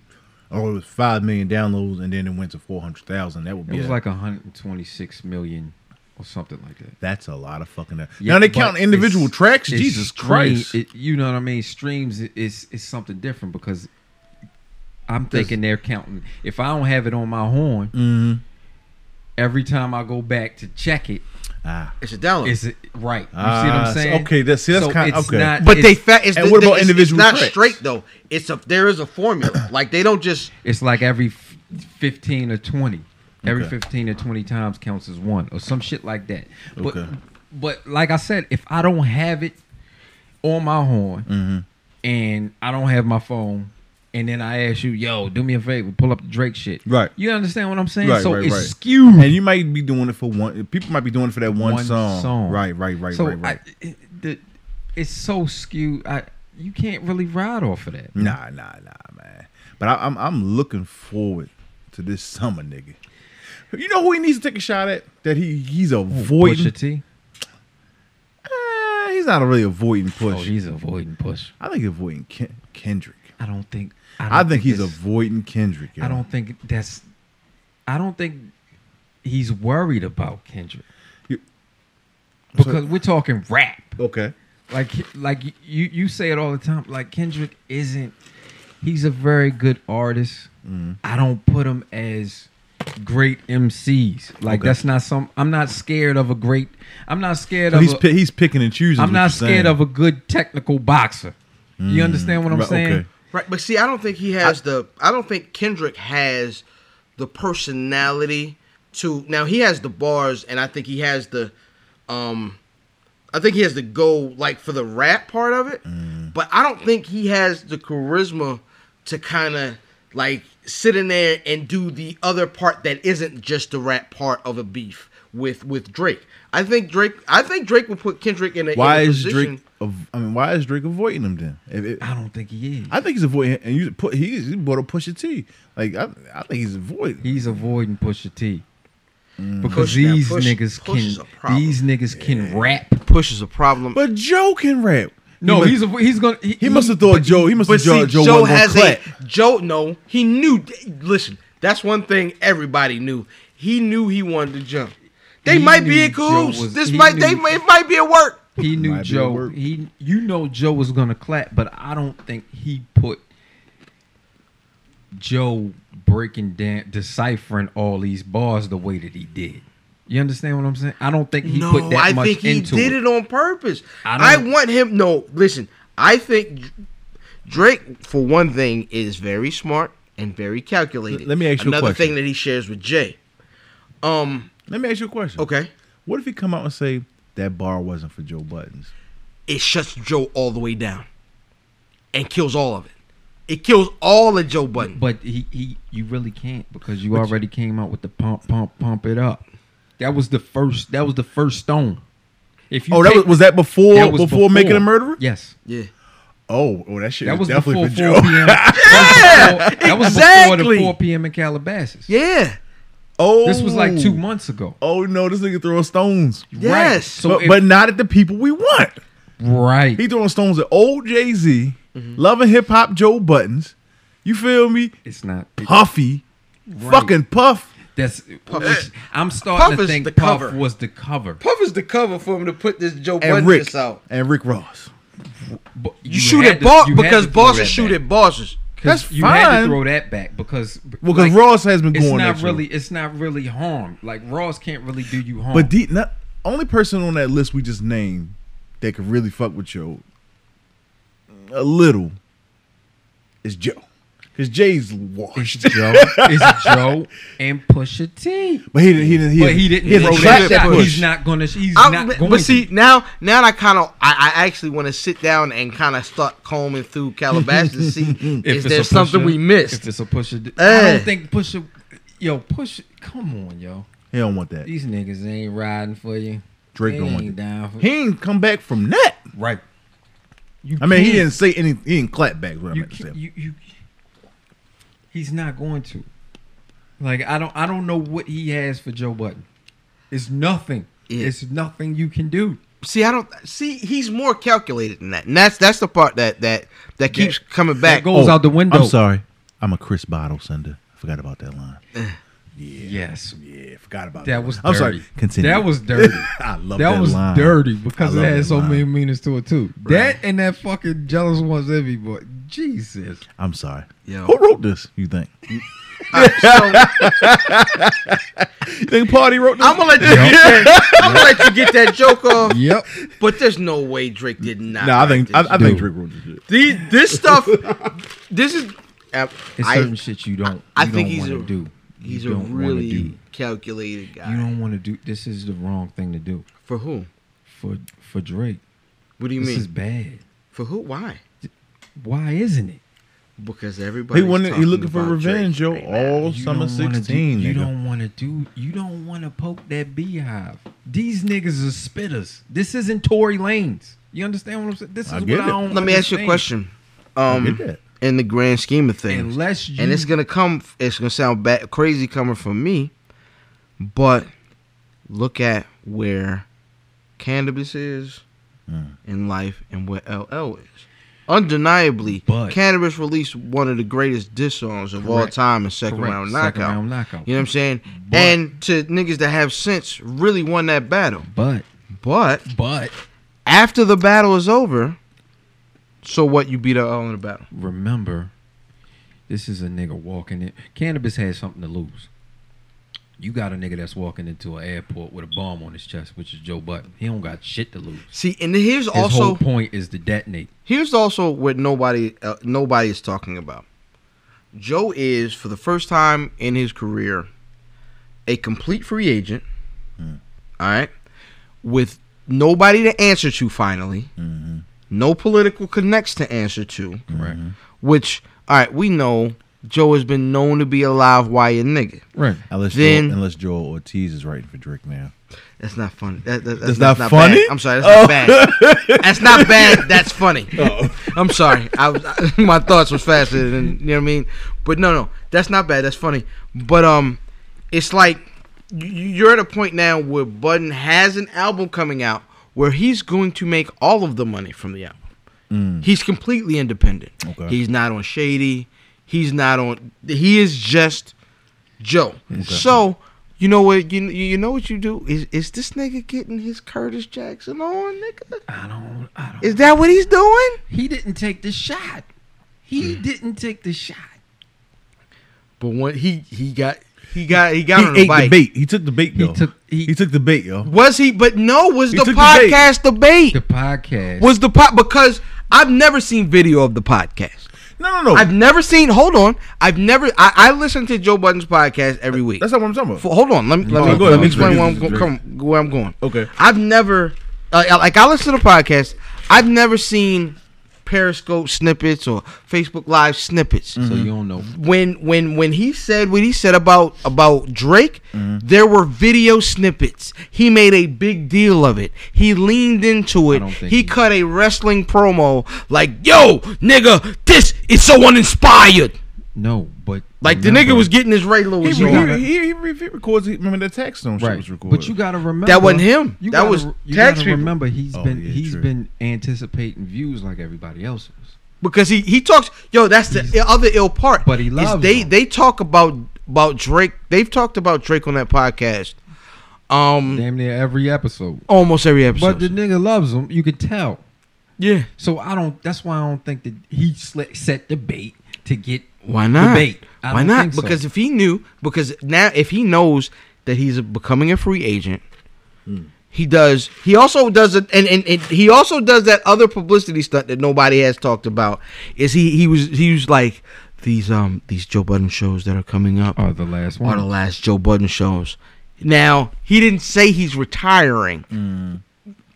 oh, it was five million downloads, and then it went to four hundred thousand. That would be it be was a- like 126 million or something like that. that's a lot of fucking. now Yeah, they count individual it's- tracks. it's Jesus stream- Christ! it- you know what I mean? Streams i- is is something different because I'm thinking they're counting. If I don't have it on my horn, Mhm. every time I go back to check it, Ah, It's a download. is it right? You see what Ah, I'm saying? okay, that's- see, that's So kinda- okay. not- but they it's- fat. It's and the- what about it's- individual It's not tracks? straight though. It's a there is a formula. like they don't just. It's like every 15 or 20. Every Okay. 15 or 20 times counts as one or some shit like that. But Okay. but like I said, if I don't have it on my horn Mm-hmm. and I don't have my phone and then I ask you, yo, do me a favor, pull up the Drake shit. Right. You understand what I'm saying? Right, so right, it's right. skewed. and you might be doing it for one. People might be doing it for that one, One song. song. Right, right, right, so right, right. I, it, the, it's so skewed. I you can't really ride off of that. Nah, nah, nah, man. But I, I'm I'm looking forward to this summer, nigga. You know who he needs to take a shot at? That he he's avoiding. Pusha T. Eh, he's not really avoiding push. Oh, he's avoiding push. I think avoiding Ken- Kendrick. I don't think. I, I, don't think, he's avoiding Kendrick. yo. I don't think that's. I don't think he's worried about Kendrick You- because we're talking rap. Okay. Like like you you say it all the time. Like Kendrick isn't. He's a very good artist. Mm-hmm. I don't put him as great MCs. Like Okay. that's not some. I'm not scared of a great. I'm not scared So of. he's a- he's picking and choosing. I'm not scared of a good technical boxer. You understand what I'm Mm. Right, saying? okay. Right, but see, I don't think he has the. I don't think Kendrick has the personality to. Now he has the bars, and I think he has the. Um, I think he has to go like for the rap part of it, but I don't think he has the charisma to kind of like sit in there and do the other part that isn't just the rap part of a beef with with Drake. I think Drake. I think Drake will put Kendrick in a. Why in a is position, Drake? Av- I mean, why is Drake avoiding him then? If it- I don't think he is. I think he's avoiding, and you put he he brought a Pusha T. Like I, I think he's avoiding. He's avoiding Pusha T. Mm. Because Push- these Push- niggas Push is can a problem. these niggas can rap. Push is a problem. But Joe can rap. No, He he's a, he's gonna. He, He must have thought but- Joe. He must have Joe. see, Joe, Joe, has gonna a. Joe. No, he knew. Listen, that's one thing everybody knew. He knew he wanted to jump. They He might be knew in Joe cahoots. This he might they knew- it might be a work. He knew Might be a Joe. He, you know, Joe was gonna clap, but I don't think he put Joe breaking down, deciphering all these bars the way that he did. You understand what I'm saying? I don't think he no, put that I much think he into did it. it. on purpose. I I, don't- want him. No, listen. I think Drake, for one thing, is very smart and very calculated. Let me ask you a another question. thing that he shares with Jay. Um, Let me ask you a question. okay, What if he come out and say that bar wasn't for Joe Buttons? it shuts Joe all the way down and kills all of it. It kills all of Joe Budden. But he, he you really can't because you already came out with the pump, pump, pump it up. That was the first. That was the first stone. If you Oh, that was, was that before that was before, making a murderer? Yes, Yeah. Oh, oh, that shit that was was definitely before for 4 Joe. p.m. That was before- that was before exactly. the 4 p.m. in Calabasas. Yeah. Oh, This was like two months ago. Oh no, this nigga throwing stones. Right. Yes. So but, if- but not at the people we want. right. He throwing stones at old Jay Z, Mm-hmm. loving hip hop Joe Buttons. You feel me? it's not. Puffy, Right. fucking Puff. That's. which I'm starting Puff to think the Puff cover. was the cover. Puff is the cover for him to put this Joe And Budden Rick out. and Rick Ross. But You, shoot at to- boss because to throw bosses shoot at bosses. That's you had to fine. throw that back because Well, because like, Ross has been going. it's not really it's not really harm. Like Ross can't really do you harm. But D, not only person on that list we just named that could really fuck with Joe a little is Joe. Because Jay's it's washed. Joe, it's Joe and Pusha T. But he didn't. He didn't. He, But he didn't. He hasn't throw clapped that that push. He's not gonna. He's I- not but, going. but see to. now, now I kind of, I, I actually want to sit down and kind of start combing through Calabasas to see If is it's there something Pusha- we missed. If it's a Pusha, I Eh. don't think Pusha. Yo, Pusha, come on, yo. He don't want that. These niggas ain't riding for you. Drake They don't want ain't that. down for He ain't come back from that. right. You I mean, he didn't say any. He didn't clap back. What I you, meant to say. you, you, he's not going to. Like I don't, I don't know what he has for Joe Budden. It's nothing. Yeah. It's nothing you can do. see, I don't see. He's more calculated than that, and that's that's the part that that that keeps coming back. goes oh, out the window. Oh, I'm sorry. I'm a Chris Bottle sender. I forgot about that line. Eh. Yeah. Yes, Yeah, forgot about that was. Dirty. I'm sorry. Continue. That was dirty. I love that, that was line. dirty because it had so line. many meanings to it too. That and that fucking jealous one's envy boy. Jesus. I'm sorry. Yo. Who wrote this? You think? So, You think Party wrote this? I'm gonna let you get that. I'm gonna let you get that joke off. Yep. But there's no way Drake did not. no, I think I, this I shit. think Drake wrote this shit. The- this stuff. This is. uh, It's I- certain shit you don't. You I think don't he's a- to do. He's you a don't wanna really do. Calculated guy. You don't want to do. This is the wrong thing to do For who? for for Drake. What do you this mean? This is bad. For who? Why? Why isn't it? Because everybody. He wanted. He looking for revenge, yo. All You summer sixteen. Do, you nigga. don't want to do. You don't want to poke that beehive. These niggas are spitters. This isn't Tory Lanez. You understand what I'm saying? This is I what get I don't. Let me ask you a understand. question. I Um, get that. in the grand scheme of things, Unless you and it's gonna come. It's gonna sound bad, crazy coming from me, but look at where Canibus is Mm. in life and where LL is. Undeniably, But- Canibus released one of the greatest diss songs of all time in second Correct. round Second knockout. round knockout. You know what I'm saying? But- and to niggas that have sense, really won that battle. But But but after the battle is over, so what? You beat LL in the battle. remember, this is a nigga walking in. Canibus has something to lose. You got a nigga that's walking into an airport with a bomb on his chest, which is Joe Budden. He don't got shit to lose. See, and here's His also whole point is to detonate. Here's also what nobody uh, nobody is talking about. Joe is for the first time in his career a complete free agent. all right, with nobody to answer to. Finally, no political connects to answer to. Right. Which, all right, we know Joe has been known to be a live wire nigga. Right. Unless Then- Joel, unless Joel Ortiz is writing for Drake now. That's not funny. That, that- That's that's, not not, funny? Bad. I'm sorry. Oh. That's not bad. That's not bad. That's funny. Oh. I'm sorry. I, was- my thoughts was faster than you know what I mean. But no, no, that's not bad. That's funny. But um, it's like you- you're at a point now where Budden has an album coming out where he's going to make all of the money from the album. He's completely independent. Okay. He's not on Shady. He's not on. He is just Joe. So you know what you you know what you do is is this nigga getting his Curtis Jackson on, nigga? I don't. I don't. Is that what he's doing? He didn't take the shot. He Hmm. didn't take the shot. But when he he got he got he got he on the ate bike. the bait. He took the bait though. He took- he, he- took the bait, yo. Was he? But no, was He the took the bait. podcast the bait? The podcast was the pot because I've never seen video of the podcast. No, no, no. I've never seen. Hold on, I've never. I, I listen to Joe Budden's podcast every week. That's not what I'm talking about. For- hold on, let me let Oh, me, go let me explain where I'm, go- come, where I'm going. Okay. I've never, uh, like, I listen to the podcast. I've never seen Periscope snippets or Facebook Live snippets. so you don't know. When when when he said what he said about about Drake, Mm-hmm. there were video snippets. He made a big deal of it. He leaned into it. He he- cut a wrestling promo like, "Yo, nigga, this is so uninspired." No, but Like the nigga was getting his Ray Lewis He, on. he, he, he, he records. He, remember the tax stone shit right. was recorded. But you gotta remember That wasn't him. You That gotta, was you tax gotta remember he's Oh, been yeah, he's true. been anticipating views like everybody else was. because he he talks. Yo, that's the other ill part. But he loves they him. they talk about about Drake. They've talked about Drake on that podcast. Um, Damn near every episode. almost every episode. But the nigga loves him. You could tell. Yeah, So I don't. That's why I don't think that he set the bait to get why not? the bait. Why not? so. Because if he knew, because now if he knows that he's becoming a free agent, he does. He also does it, and, and and he also does that other publicity stunt that nobody has talked about. Is he? He was he was like these um these Joe Budden shows that are coming up are the last one. are the last Joe Budden shows. Now he didn't say he's retiring.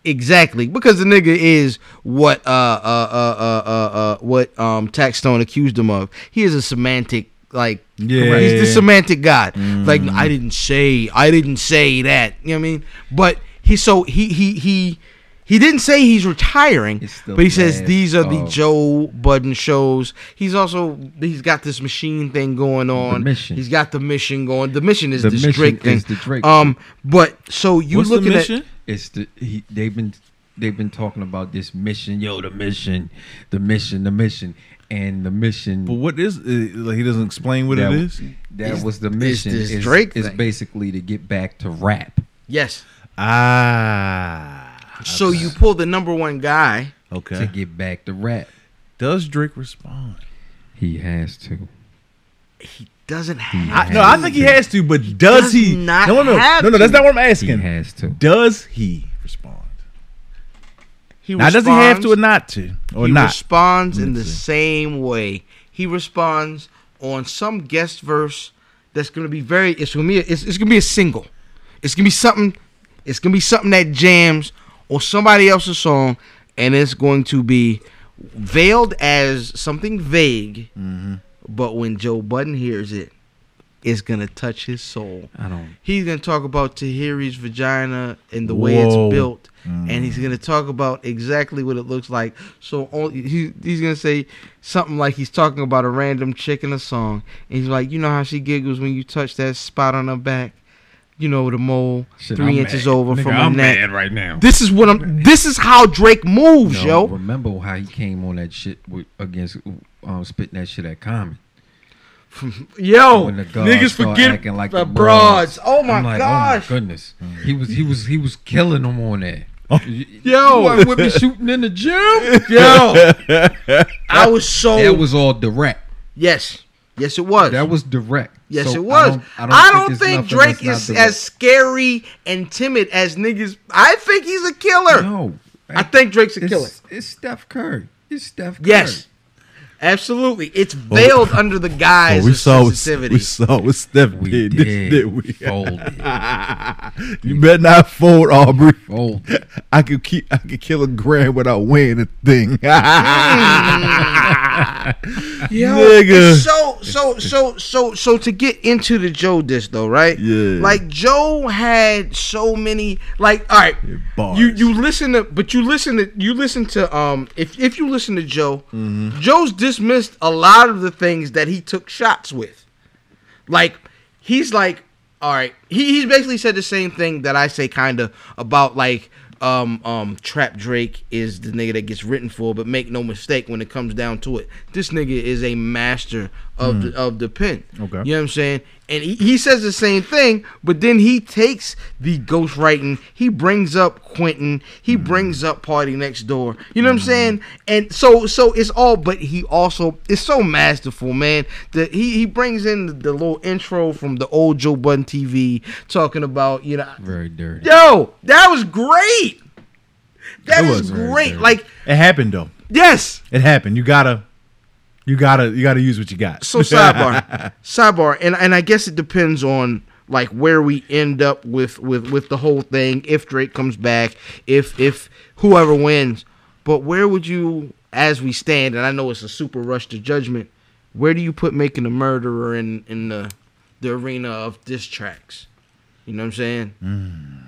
Exactly, because the nigga is what uh uh uh uh uh, uh what um Tax Stone accused him of. He is a semantic like Yeah. he's the semantic god. Like I didn't say I didn't say that. You know what I mean? But he so he he he he didn't say he's retiring, but he says these are the Joe Budden shows. He's also he's got this machine thing going on. mission. He's got the mission going. The mission is The this mission Drake thing. is the Drake um, but so you What's the looking mission? at It's the he, they've been they've been talking about this mission, yo, the mission, the mission, the mission, and the mission. But what is? Uh, like he doesn't explain what that, it is. That Is- was the mission. this Is, Drake is thing. basically to get back to rap. yes. Ah. So you pull the number one guy. Okay. To get back to rap, Does Drake respond? he has to. He doesn't have. I, no, I think he has to, but does, does he? not no, no, have no, no. That's to. not what I'm asking. He asking. has to. Does he respond? He Now, does he have to or not to, or he not? responds in the see. same way. He responds on some guest verse that's gonna be very. It's gonna be. A, it's, it's gonna be a single. It's gonna be something. It's gonna be something that jams or somebody else's song, and it's going to be veiled as something vague. Mm-hmm. But when Joe Budden hears it, it's gonna touch his soul. I don't. He's gonna talk about Tahiry's vagina and the way it's built, mm. and he's gonna talk about exactly what it looks like. So only, he, he's gonna say something like he's talking about a random chick in a song, and he's like, you know how she giggles when you touch that spot on her back, you know the mole Shit, 3 I'm inches mad. over Nigga, from her I'm neck. mad right now. This is what I'm. This is how Drake moves, No, yo. remember how he came on that shit with, against um, spitting that shit at Common. Yo, When the guards niggas start forget acting like the the broads. broads. Oh my I'm like, gosh. Oh my goodness, he was he was he was killing them on there. Oh. Yo. you wasn't with me shooting in the gym. Yo, I was so. That was all direct. yes, yes, it was. That was direct. Yes, So it was. I I don't, don't, there's think Drake is as scary and timid as niggas. I think he's a killer. No, I think Drake's a it's, killer. It's Steph Curry. It's Steph Curry. Yes, absolutely. It's veiled under the guise Oh, we of saw what, sensitivity. we saw what Steph we did, did. did we? Fold you better not fold, Aubrey. Fold. I could keep. I could kill a grand without weighing a thing. Yo, Nigga. so so so so so to get into the Joe dish though, right? Yeah. Like Joe had so many like all right. bars. You you listen to but you listen to you listen to um if if you listen to Joe, Mm-hmm. Joe's dismissed a lot of the things that he took shots with. Like he's like all right, he he's basically said the same thing that I say kind of about like um um Trap Drake is the nigga that gets written for, but make no mistake when it comes down to it, this nigga is a master of the of the pen. Okay. you know what I'm saying? And he, he says the same thing, but then he takes the ghostwriting. He brings up Quentin. He mm-hmm. brings up Party Next Door. You know what I'm mm-hmm. saying? And so so it's all. But he also it's so masterful, man. That he he brings in the, the little intro from the old Joe Budden TV talking about you know. Very dirty. Yo, that was great. That It is was great. dirty. Like It happened though. yes. It happened. You gotta, you gotta, you gotta use what you got. So sidebar, sidebar, and and I guess it depends on like where we end up with with with the whole thing. If Drake comes back, if if whoever wins, but where would you, as we stand, and I know it's a super rush to judgment, where do you put making a murderer in in the the arena of diss tracks? You know what I'm saying? Mm.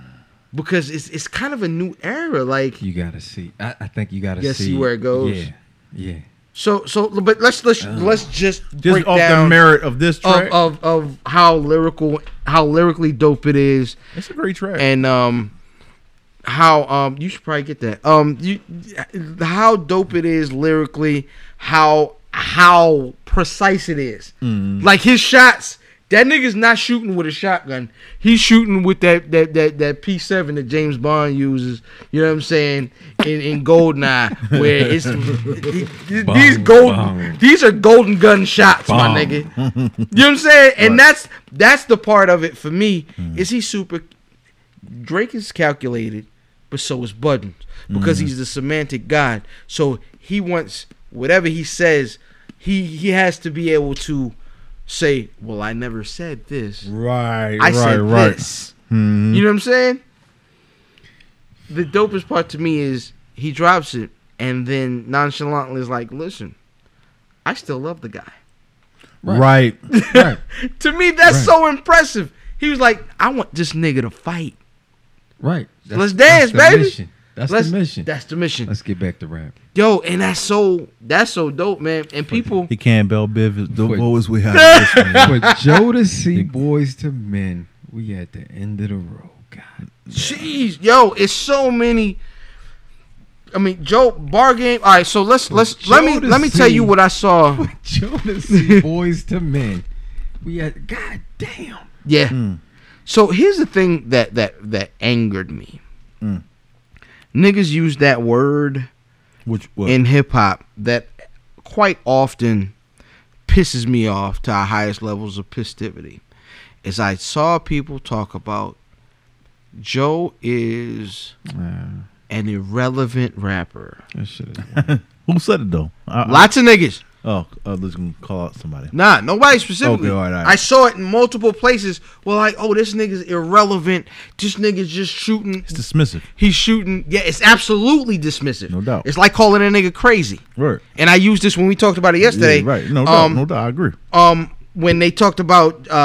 Because it's it's kind of a new era, like. You gotta see. I, I think you gotta Yeah, see, see where it goes. Yeah, yeah. So so, but let's let's let's just Just break off down the merit of this track, of, of of how lyrical how lyrically dope it is. It's a great track. and um how um you should probably get that. Um you how dope it is lyrically how how precise it is. Like his shots that nigga's not shooting with a shotgun. He's shooting with that that that that p7 that james bond uses you know what i'm saying in in goldeneye where it's these golden these are golden gun shots my nigga. You know what i'm saying? And that's that's the part of it for me is he super Drake is calculated, but so is Budden because he's the semantic god. So he wants whatever he says, he he has to be able to say, "Well, I never said this. right, I right, said right. this." Mhm. You know what I'm saying? The dopest part to me is he drops it and then nonchalantly is like, "Listen, I still love the guy." Right. Right, To me, that's Right. so impressive. He was like, "I want this nigga to fight." right. Let's dance, baby. Mission. That's Let's- the mission. That's the mission. Let's get back to rap. Yo, and that's so that's so dope, man. And people, He can't bell Biv. The Wait. voice we have. this man. For Joe to see Boyz II Men, we at the end of the road. God, jeez, yo, it's so many. I mean, Joe bar game. All right, so let's let's let me let me tell you what I saw. Joe to see Boyz II Men, we at. God damn. Yeah. Hmm. So here's the thing that that that angered me. Mm. Niggas use that word Which in hip hop that quite often pisses me off to our highest levels of pistivity. Is I saw people talk about Joe is Uh, an irrelevant rapper. that shit is Who said it though? I, I- Lots of niggas. Oh, uh, let's gonna call out somebody. Nah, nobody specifically. Okay, all right, all right. I saw it in multiple places. Well, like, oh, this nigga's irrelevant. This nigga's just shooting. It's dismissive. He's shooting. Yeah, it's absolutely dismissive. No doubt. It's like calling a nigga crazy. Right. And I used this when we talked about it yesterday. Yeah, right. No doubt. Um, no doubt. I agree. um, when they talked about uh, uh,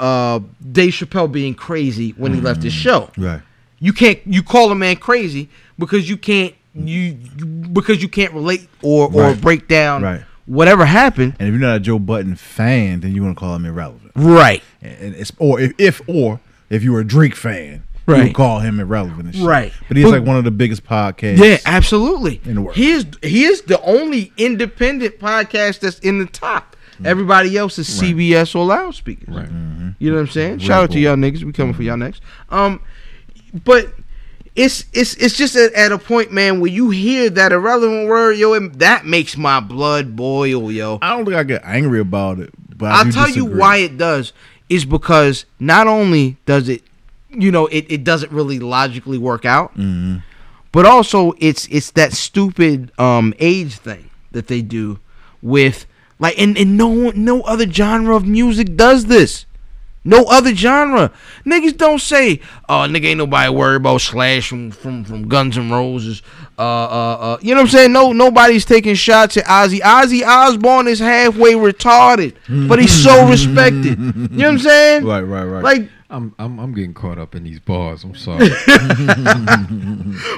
uh, uh, Dave Chappelle being crazy when he left his show. Right. You can't you call a man crazy because you can't you, you because you can't relate or or Right. break down Right. Whatever happened. And if you're not a Joe Budden fan, then you want to call him irrelevant. Right. And it's or if, if or if you were a Drake fan, Right. would call him irrelevant. And shit. Right. But he's But- like one of the biggest podcasts. Yeah, absolutely. In the world. He is he is the only independent podcast that's in the top. Mm-hmm. Everybody else is CBS or loudspeakers. right. You know what I'm mm-hmm. saying? Red Shout out to y'all niggas. We coming for mm-hmm. y'all next. Um, but it's it's it's just at, at a point, man, where you hear that irrelevant word, yo, and that makes my blood boil, yo. I don't think I get angry about it, but I I'll do tell you why it does is because not only does it, you know, it, it doesn't really logically work out, Mm-hmm. but also it's it's that stupid um age thing that they do with like and, and no no other genre of music does this. No other genre. Niggas don't say, oh nigga ain't nobody worried about Slash from, from, from Guns N' Roses. Uh uh uh you know what I'm saying? No nobody's taking shots at Ozzy. Ozzy Osbourne is halfway retarded, but he's so respected. You know what I'm saying? Right, right, right. Like I'm, I'm I'm getting caught up in these bars. I'm sorry.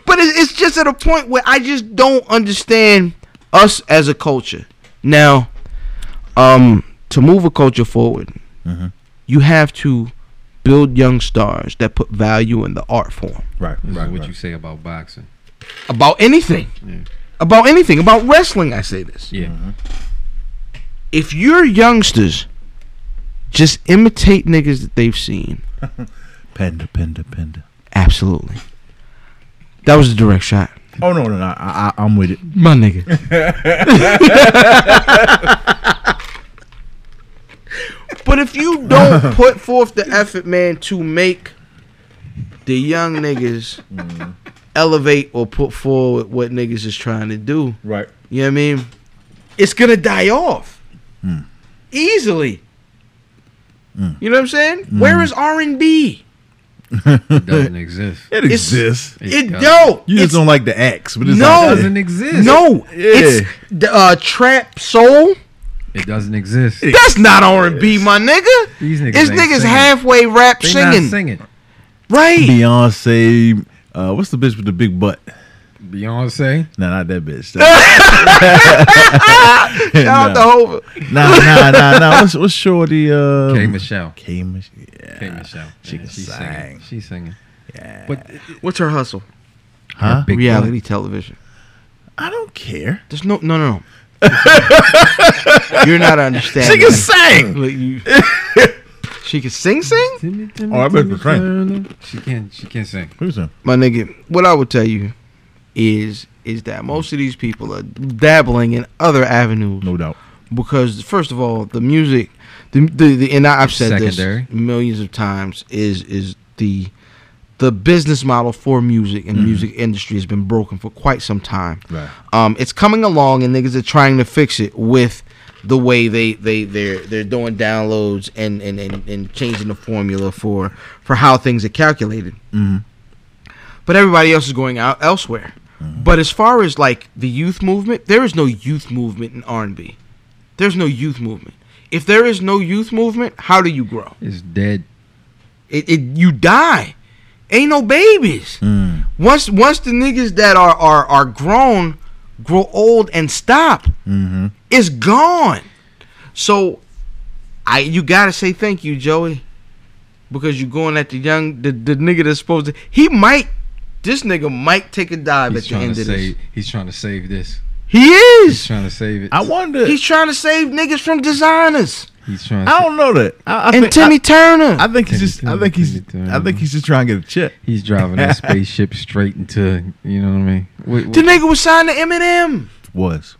But it- it's just at a point where I just don't understand us as a culture. Now, um, to move a culture forward, Mm-hmm. You have to build young stars that put value in the art form. right, This right, what right. you say about boxing. About anything. Yeah. About anything. About wrestling, I say this. Yeah. Mm-hmm. If your youngsters just imitate niggas that they've seen. Panda, panda, panda. Absolutely. That was a direct shot. Oh no, no, no. I, I, I'm with it. My nigga. but if you don't put forth the effort, man, to make the young niggas mm-hmm. elevate or put forward what niggas is trying to do, Right. you know what I mean? It's gonna die off hmm. easily. Hmm. You know what I'm saying? Hmm. Where is R and B? It doesn't exist. It It's- exists. It doesn't. You just it's don't like the X, but it's No. not- It doesn't exist. no, Yeah. it's the uh, trap soul. It doesn't exist. That's not R and B, my nigga. These niggas It's ain't niggas singing. halfway rap They singing. not singing. Right. Beyonce. Uh, what's the bitch with the big butt? Beyonce. Nah, not that bitch. Shout out to Hova. Nah, nah, nah, nah. What's, what's Shorty? Uh, K. Michelle. K. Mich- Yeah. K. Michelle. She Yeah, can she's sing. singing. She's singing. Yeah. But What's her hustle? huh? big Reality television. I don't care. There's no no no no. You're not understanding. She can sing. Look, you- she can sing, sing. Oh, I bet the train. She can. She can sing. Who's that? My nigga, what I would tell you is is that most of these people are dabbling in other avenues No doubt. because first of all, the music, the the, the and I've said Secondary. this millions of times is is the the business model for music and the music industry has been broken for quite some time. Right. Um, it's coming along, and niggas are trying to fix it with the way they they they're they're doing downloads and and, and, and changing the formula for for how things are calculated. Mhm. But everybody else is going out elsewhere. But as far as like the youth movement, there is no youth movement in R and B. There's no youth movement. If there is no youth movement, how do you grow? It's dead. It, it you die. Ain't no babies. Mm. Once once the niggas that are are are grown grow old and stop, Mm-hmm. it's gone. So I you gotta say thank you, Joey. Because you're going at the young the, the nigga that's supposed to he might this nigga might take a dive He's at the trying end to of this. save. He's trying to save this. He is. He's is. trying to save it. I wonder. He's trying to save niggas from Desiigners He's trying. I don't know that. I, I and think, Timmy Turner. I, I think he's Timmy just. I Turner, think he's. Turner. I think he's just trying to get a check. He's driving that spaceship straight into. You know what I mean? Wait, the nigga was signed to Eminem. Was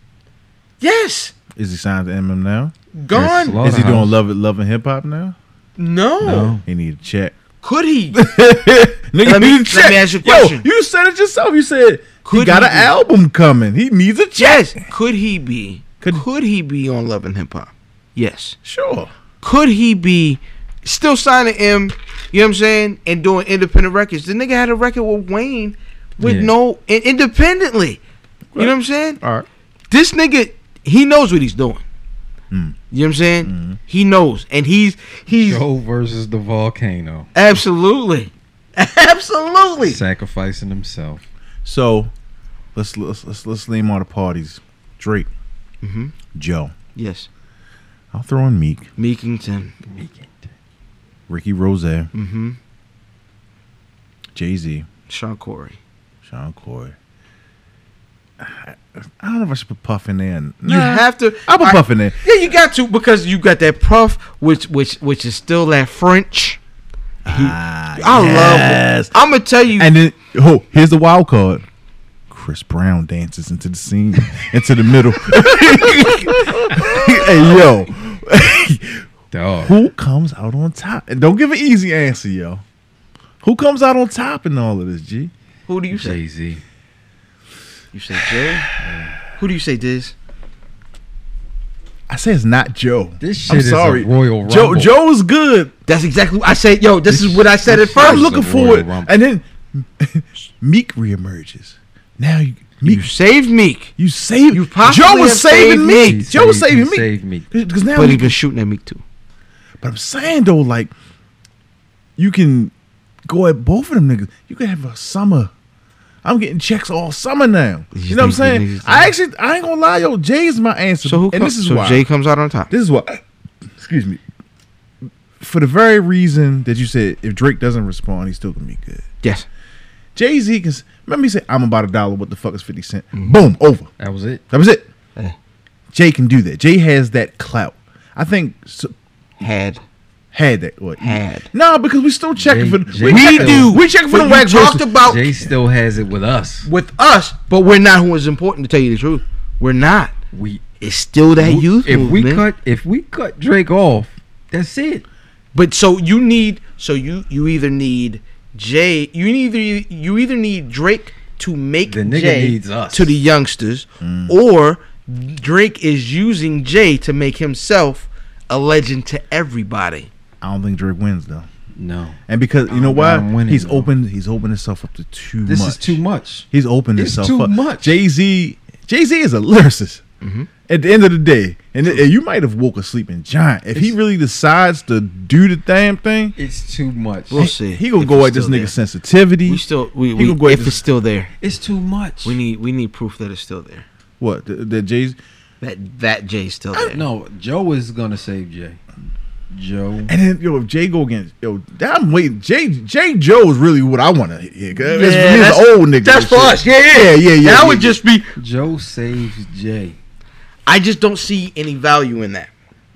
Yes. is he signed to Eminem now? Gone. Is he doing love it, love and hip hop now? No. No. He need a check. Could he? Nigga, Let me- need a let me ask you a question. Yo, you said it yourself. You said Could he got he an be- album coming. He needs a check. yes. Could he be? Could- Could, he be on Love and Hip Hop? Yes. Sure. Could he be still signing M? You know what I'm saying? And doing independent records. The nigga had a record with Wayne with Yeah. no in- independently. You know what I'm saying? All right. This nigga, he knows what he's doing. You know what I'm saying? He knows, and he's he's Joe versus the volcano, absolutely, absolutely. sacrificing himself. So let's let's let's, let's name all the parties. Drake, Mhm. Joe. Yes, I'll throw in Meek, Meekington. Meekington. Ricky Rose, Mm-hmm. Jay Z, Sean Corey. Sean Corey. I, I don't know if I should put Puff in there. You have to. I'll put I- Puff in there. Yeah, you got to because you got that puff, which which which is still that French. Ah, I yes. love. I'm gonna tell you. And then, oh, here's the wild card. Chris Brown dances into the scene, into the middle. hey, yo. who comes out on top? And don't give an easy answer, yo. Who comes out on top in all of this, G? who do you say? Jay Z. You say Jay. Who do you say Diz? I say it's not Joe. This shit I'm is sorry. a Royal Joe, Rumble. Joe is good. That's exactly. what I say, yo, this is what I said at this first. I'm is looking a forward. Rumble. And then Meek reemerges. Now you, You saved Meek, you saved. you possibly Joe was saving saved me. He Joe was saving he me. saved me. Because now, but we he been shooting at Meek too. But I'm saying though, like, you can go at both of them niggas. You can have a summer. I'm getting checks all summer now. You You know what I'm saying? I actually, I ain't gonna lie, yo. Jay is my answer. So who? and comes, this is so why. Jay comes out on top. This is why. Excuse me. For the very reason that you said, if Drake doesn't respond, he's still gonna be good. Yes. Jay Z can. Remember, he said, "I'm about a dollar. What the fuck is fifty cent? Mm-hmm. Boom, over. That was it. That was it. Eh. Jay can do that. Jay has that clout. I think. So, Had. Had that what? Had. No, because we still checking Jay- for Jay we, We checking, do. We checking for the you whack talked about Jay still has it with us. with us, but we're not who is important to tell you the truth. We're not. We It's still that youth if we cut if we cut Drake off, that's it. But so you need so you you either need Jay you either you either need Drake to make The nigga Jay needs us. to the youngsters, or Drake is using Jay to make himself a legend to everybody. I don't think Drake wins though, No, and because you know why got him winning, he's though. opened he's opened himself up to too this much. This is too much. He's opened It's himself too up. much. Jay Z Jay Z is a lyricist. Mm-hmm. At the end of the day, and, and you might have woke a sleeping giant if he really decides to do the damn thing. It's too much. We'll see. He gonna if go at this still nigga there. sensitivity. We still we, we go if this- it's still there. It's too much. We need we need proof that it's still there. what the, the Jay's That that Jay's still there. no, Joe is gonna save Jay. Joe. And then yo, if Jay go against yo, I'm waiting. Jay Jay Joe is really what I want to hear. 'cause Yeah, it's, it's that's- old nigga. That's for shit. us. Yeah, yeah, yeah, yeah, yeah. That yeah, would yeah. just be Joe saves Jay. I just don't see any value in that.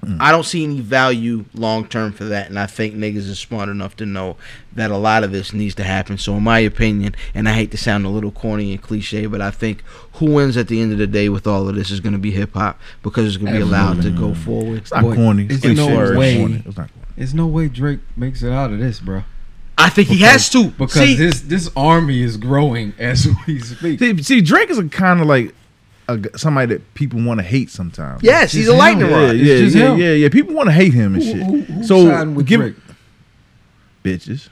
Mm. I don't see any value long term for that, and I think niggas is smart enough to know that a lot of this needs to happen. So, in my opinion, and I hate to sound a little corny and cliche, but I think who wins at the end of the day with all of this is going to be hip hop because it's going to be allowed to go forward. It's not Boy, corny. it's It's no cliche, it's way. corny. It's not corny. There's no way Drake makes it out of this, bro. I think he has to Because See, this this army is growing as we speak. See, see, Drake is a kind of like a, g- somebody that people want to hate sometimes. Yes, he's a lightning him. yeah, rod. It's yeah, just yeah, him. yeah, yeah. People want to hate him and Who- shit. who- who so signed with give Drake? bitches.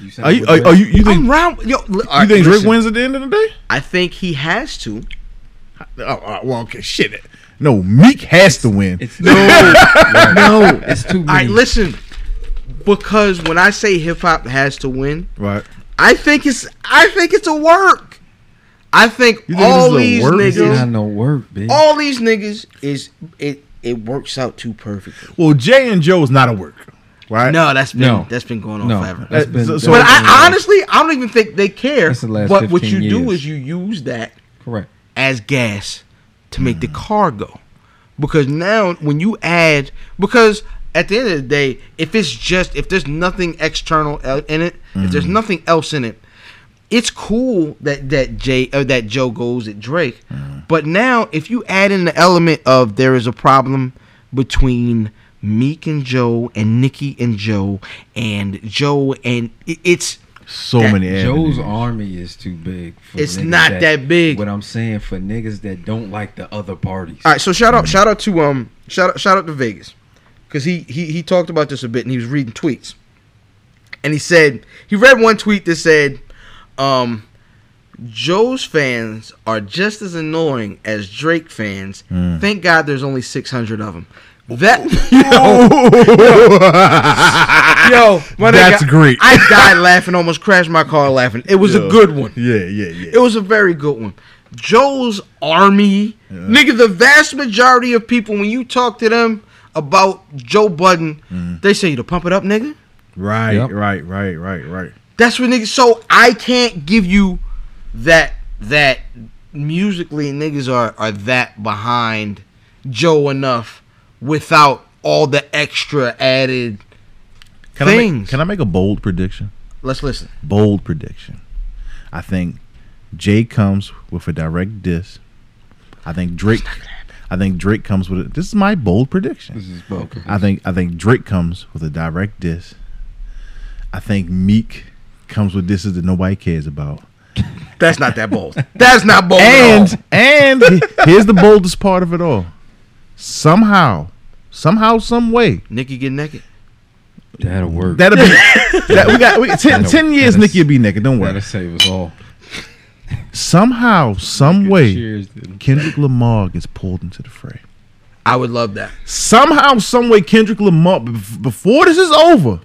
You said Are you, with are, Drake? are you, you think I'm round. Yo, li- you right, think Drake listen. wins at the end of the day? I think he has to. Oh, uh, well, okay, shit. No, Meek has to win. It's no, no. It's too All right, listen. Because when I say hip hop has to win, right. I think it's I think it's a work. I think, think all this is a these work? It's niggas, no work, bitch. all these niggas is it it works out too perfectly. Well, Jay and Joe is not a work, right? No, that's been No. that's been going on no, forever. that's been. so- so- but I honestly I don't even think they care. That's the last But what you 15 do is you use that correct. as gas to make the car go. Because now when you add because at the end of the day, if it's just if there's nothing external in it, if there's mm. nothing else in it, it's cool that that Jay uh, that Joe goes at Drake. But now if you add in the element of there is a problem between Meek and Joe and Nicki and Joe and Joe and it- it's So That many avenues. Joe's army is too big. For It's not that big. What I'm saying for niggas that don't like the other parties. All right, so shout out, shout out to um, shout out, shout out to Vegas, because he he he talked about this a bit and he was reading tweets, and he said he read one tweet that said, um, Joe's fans are just as annoying as Drake fans. Thank God there's only six hundred of them. That yo, my That's nigga, great. I died laughing, almost crashed my car laughing. It was a good one. Yeah, yeah, yeah. It was a very good one. Joe's army, nigga. The vast majority of people, when you talk to them about Joe Budden, they say you to pump it up, nigga. Right, Yep. right, right, right, right. That's what niggas. So I can't give you that that musically niggas are are that behind Joe enough without all the extra added Can I make, things. can I make a bold prediction? Let's listen. Bold prediction. I think Jay comes with a direct diss. I think Drake. I think Drake comes with it. This is my bold prediction. This is okay. I think I think Drake comes with a direct diss. I think Meek comes with this is that nobody cares about. That's not that bold. That's not bold. at all. And and here's the boldest part of it all. Somehow, somehow, some way, Nicki get naked. That'll work. that'll be that we got we, 10, years. that'll- Nicki will be naked. Don't worry. That'll save us all. Somehow, some way, Cheers. dude. Kendrick Lamar gets pulled into the fray. I would love that. Somehow, some way, Kendrick Lamar before this is over,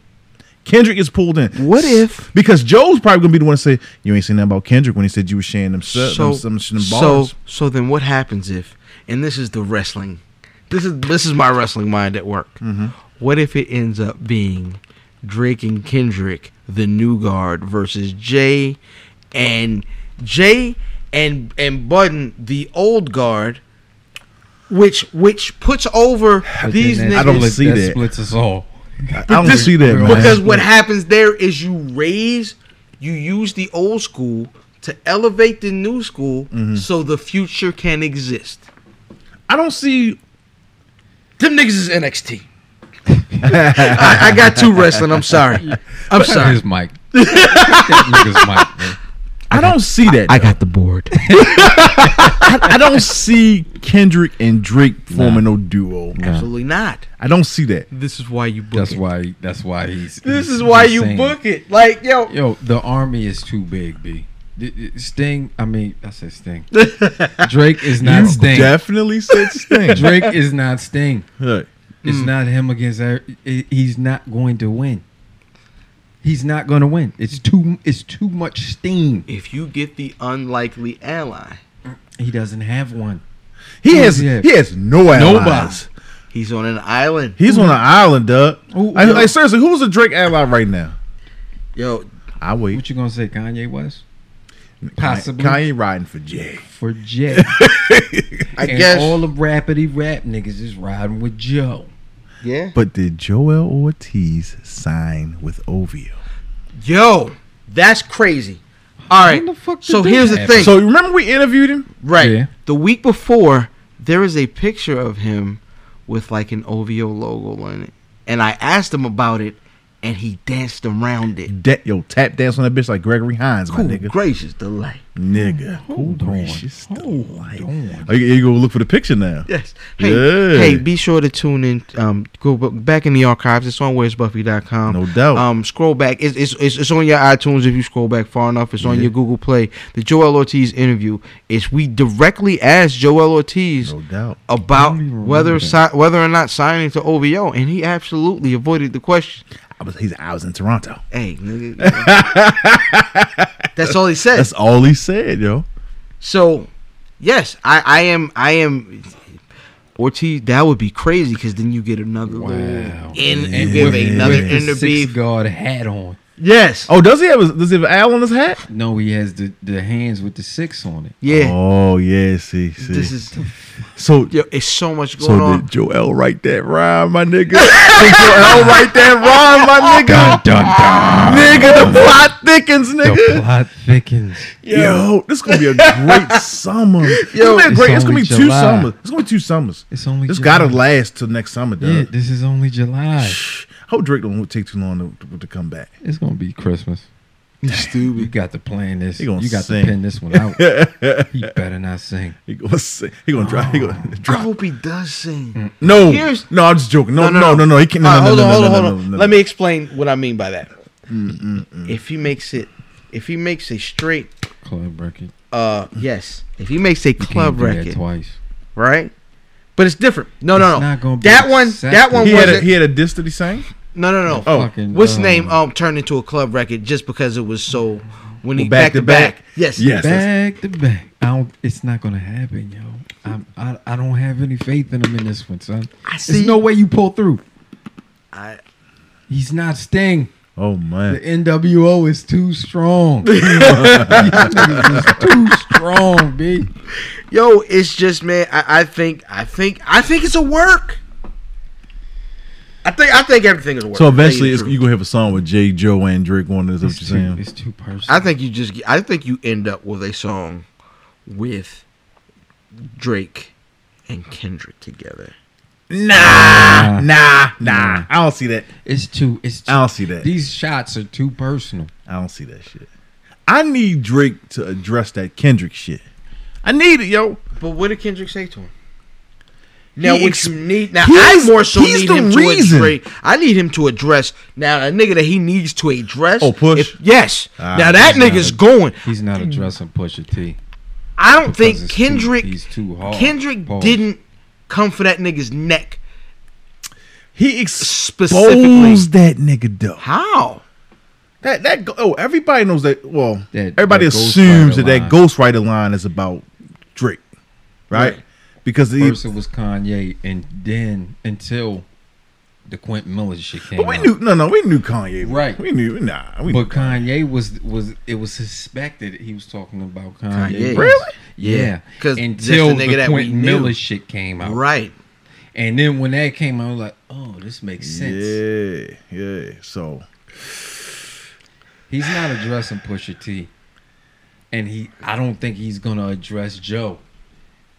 Kendrick is pulled in. What if Because Joe's probably gonna be the one to say you ain't seen nothing about Kendrick when he said you were sharing them, su- so them, some, some so bars. so then what happens if and this is the wrestling this is this is my wrestling mind at work Mm-hmm. what if it ends up being drake and kendrick the new guard versus jay and jay and and Budden, the old guard which which puts over But these then niggas. I don't split- see that. splits us all. I don't see that, man. because what happens there is you raise, you use the old school to elevate the new school, Mm-hmm. so the future can exist. I don't see. Them niggas is NXT. I, I got two wrestling. I'm sorry. I'm sorry. His mic. Nigga's mic, man. I don't see that. I though. got the board. I, I don't see Kendrick and Drake forming no duo. Absolutely not. I don't see that. This is why you book That's it. why. That's why he's. This he's is why you insane. book it. Like yo, Yo, the army is too big, b. D- d- Sting. I mean, I said Sting. Drake is not You Sting. definitely said Sting. Drake is not Sting. Look, It's Mm. not him against. every- He's not going to win. He's not going to win. It's too. It's too much steam. if you get the unlikely ally, He doesn't have one. he has Yeah. he has no allies. he's on an island. He's on an island, Doug. Ooh, I, like, seriously, who's a Drake ally right now? Yo, I wait. What you gonna say, Kanye West? Possibly. Kanye riding for Jay. For Jay. I and guess. all the rapidy rap niggas is riding with Joe. Yeah. But did Joel Ortiz sign with OVO? Yo, that's crazy. All right. The fuck So here's the happen? thing. So remember we interviewed him? right. Yeah. The week before, there is a picture of him with like an OVO logo on it, and I asked him about it, and he danced around it. De- yo, tap dance on that bitch like Gregory Hines, my Cool, nigga. gracious delay. Nigga. Hold on. delight. on. Oh, you, you go look for the picture now. Yes. Hey, Yeah. hey, be sure to tune in. Um, go back in the archives. It's on where'sbuffy.com. No doubt. Um, scroll back. It's, it's, it's, it's on your iTunes if you scroll back far enough. It's on your Google Play. The Joel Ortiz interview is we directly asked Joel Ortiz No doubt. about I don't even whether si- whether or not signing to OVO, and he absolutely avoided the question. I was he's I was in Toronto. Hey, nigga, that's all he said. That's all he said, yo. So, yes, I, I am. I am. Ortiz, that would be crazy because then you get another Wow. little in And and give with- another with the in the beef. guard hat on. Yes. Oh, does he have a, does he have an Al on his hat? No, he has the, the hands with the six on it. Yeah. Oh yeah, see, see. This is so yo. It's so much going so on. did Joel write that rhyme, my nigga? did Joel write that rhyme, my nigga? Dun dun. Nigga, the plot thickens, nigga. The nigga. plot thickens. Yo, this gonna be a great summer. It's Yo, gonna be great. it's It's gonna be only two summers. It's gonna be two summers. It's only. This July. gotta last till next summer, dog. Yeah, this is only July. Hope Drake don't take too long to, to come back. It's gonna be Christmas. You stupid. You got to plan this. He gonna you got sing. to pin this one out. he better not sing. He gonna sing. He gonna drop. He gonna I drop. hope he does sing. No, Here's- no, I'm just joking. No, no, no, no. He can't. No, All right, no, hold no, on, no, hold no, on, hold on. Let me explain what I mean by that. Mm, If he makes it, if he makes a straight, Club record. uh, yes, if he makes a You can't club do that record, twice. right? But it's different. No, no, It's no. not gonna be that one, that one He had a, he had a disc that he sang. No, no, no. Oh. Fucking, What's uh, name? Um, turned into a club record just because it was so when he Well, back, to back. Yes, Yes. Back to back. I don't. It's not gonna happen, yo. I'm, I I don't have any faith in him in this one, son. I There's no way you pull through. I, He's not Sting. Oh man, The. NWO is too strong. These niggas is too strong, b. yo, it's just man. I, I think, I think, I think it's a work. I think, I think everything is a work. So to tell you eventually, it's, you gonna have a song with Jay, Joe, and Drake on it. Is that what you're too, saying? it's too personal. I think you just. I think you end up with a song with Drake and Kendrick together. Nah, nah, nah. I don't see that. it's too. It's too, I don't see that. These shots are too personal. I don't see that shit. I need Drake to address that Kendrick shit. I need it, yo. But what did Kendrick say to him? Now, He what ex- you need now, I more so need the him reason. to address. I need him to address now a nigga that he needs to address. Oh, Push? if- yes. Ah, now that he's not nigga's going. He's not addressing Pusha T. I don't think Kendrick. Too, he's too hard. Kendrick Pause. didn't come for that nigga's neck. He Specifically. exposed that nigga though. How? That that oh everybody knows that. Well, That- everybody that assumes that Ghostwriter that. Ghostwriter line is about Drake, right? Right. Because he, First it was Kanye, and then until the Quentin Miller shit came but we out. knew no no we knew Kanye Right. We knew nah we But knew Kanye. Kanye was was it was suspected he was talking about Kanye. Kanye. Yeah, because Yeah, 'Cause until the nigga the that we Quentin. Miller shit came out, Right. And then when that came out, I was like, oh, this makes sense. Yeah, yeah. So He's not addressing Pusha T, and he, I don't think he's gonna address Joe,